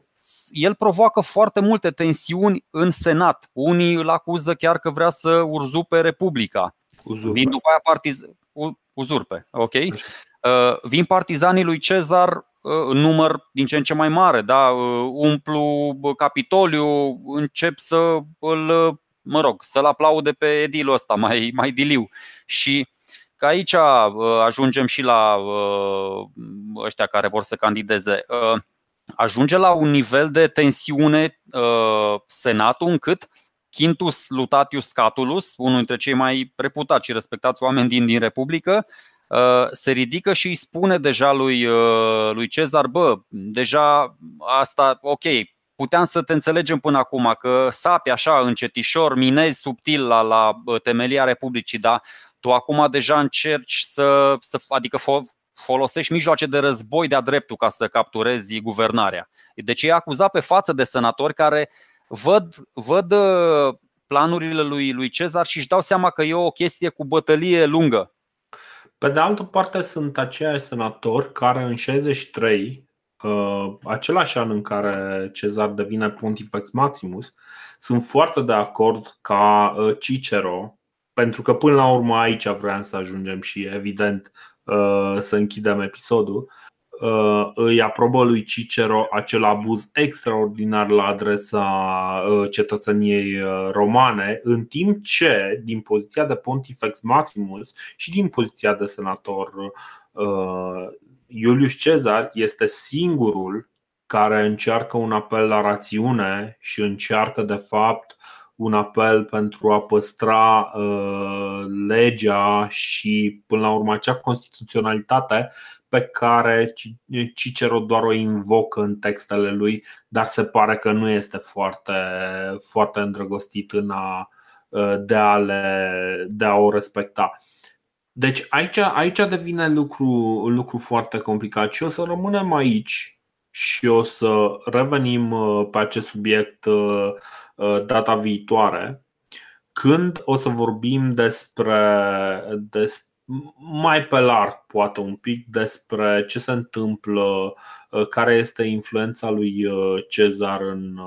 el provoacă foarte multe tensiuni în Senat. Unii îl acuză chiar că vrea să urzupe Republica. Uzurpe. Vin după aia partiz... uzurpe, ok? Uh, vin partizanii lui Cezar uh, în număr din ce în ce mai mare, da? Uh, umplu Capitoliu, încep să îl mă rog, să-l aplaude pe edilul ăsta mai, mai diliu. Și că aici uh, ajungem și la uh, ăștia care vor să candideze. Uh, ajunge la un nivel de tensiune Senatul încât Quintus Lutatius Scatulus, unul dintre cei mai reputați și respectați oameni din, din Republică, se ridică și îi spune deja lui, lui Cezar, bă, deja asta, ok, puteam să te înțelegem până acum că sapi așa încetișor, minezi subtil la, la temelia Republicii, dar tu acum deja încerci să, să adică folosești mijloace de război de-a dreptul ca să capturezi guvernarea. Deci e acuzat pe față de senatori care văd, văd uh, planurile lui, lui Cezar și își dau seama că e o chestie cu bătălie lungă. Pe de altă parte sunt aceiași senatori care în 63 Uh, același an în care Cezar devine Pontifex Maximus, sunt foarte de acord ca uh, Cicero, pentru că până la urmă aici vreau să ajungem și evident uh, să închidem episodul, îi aprobă lui Cicero acel abuz extraordinar la adresa cetățeniei romane, în timp ce, din poziția de Pontifex Maximus și din poziția de senator Iulius Cezar este singurul care încearcă un apel la rațiune și încearcă de fapt un apel pentru a păstra uh, legea și până la urmă acea constituționalitate pe care Cicero doar o invocă în textele lui, dar se pare că nu este foarte, foarte îndrăgostit în a, uh, de, a le, de a o respecta. Deci aici, aici devine lucru, lucru foarte complicat și o să rămânem aici și o să revenim uh, pe acest subiect uh, uh, data viitoare, când o să vorbim despre, despre mai pe larg, poate un pic, despre ce se întâmplă, care este influența lui Cezar în,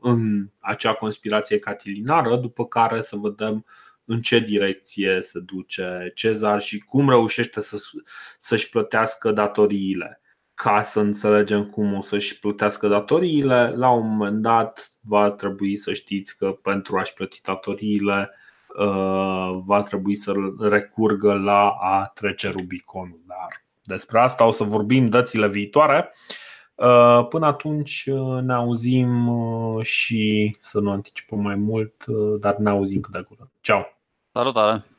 în acea conspirație catilinară, după care să vedem în ce direcție se duce Cezar și cum reușește să, să-și plătească datoriile. Ca să înțelegem cum o să-și plătească datoriile, la un moment dat va trebui să știți că pentru a-și plăti datoriile uh, va trebui să recurgă la a trece Rubiconul. Dar despre asta o să vorbim dățile viitoare. Uh, până atunci uh, ne auzim și să nu anticipăm mai mult, dar ne auzim cât de curând. Ciao! Salutare!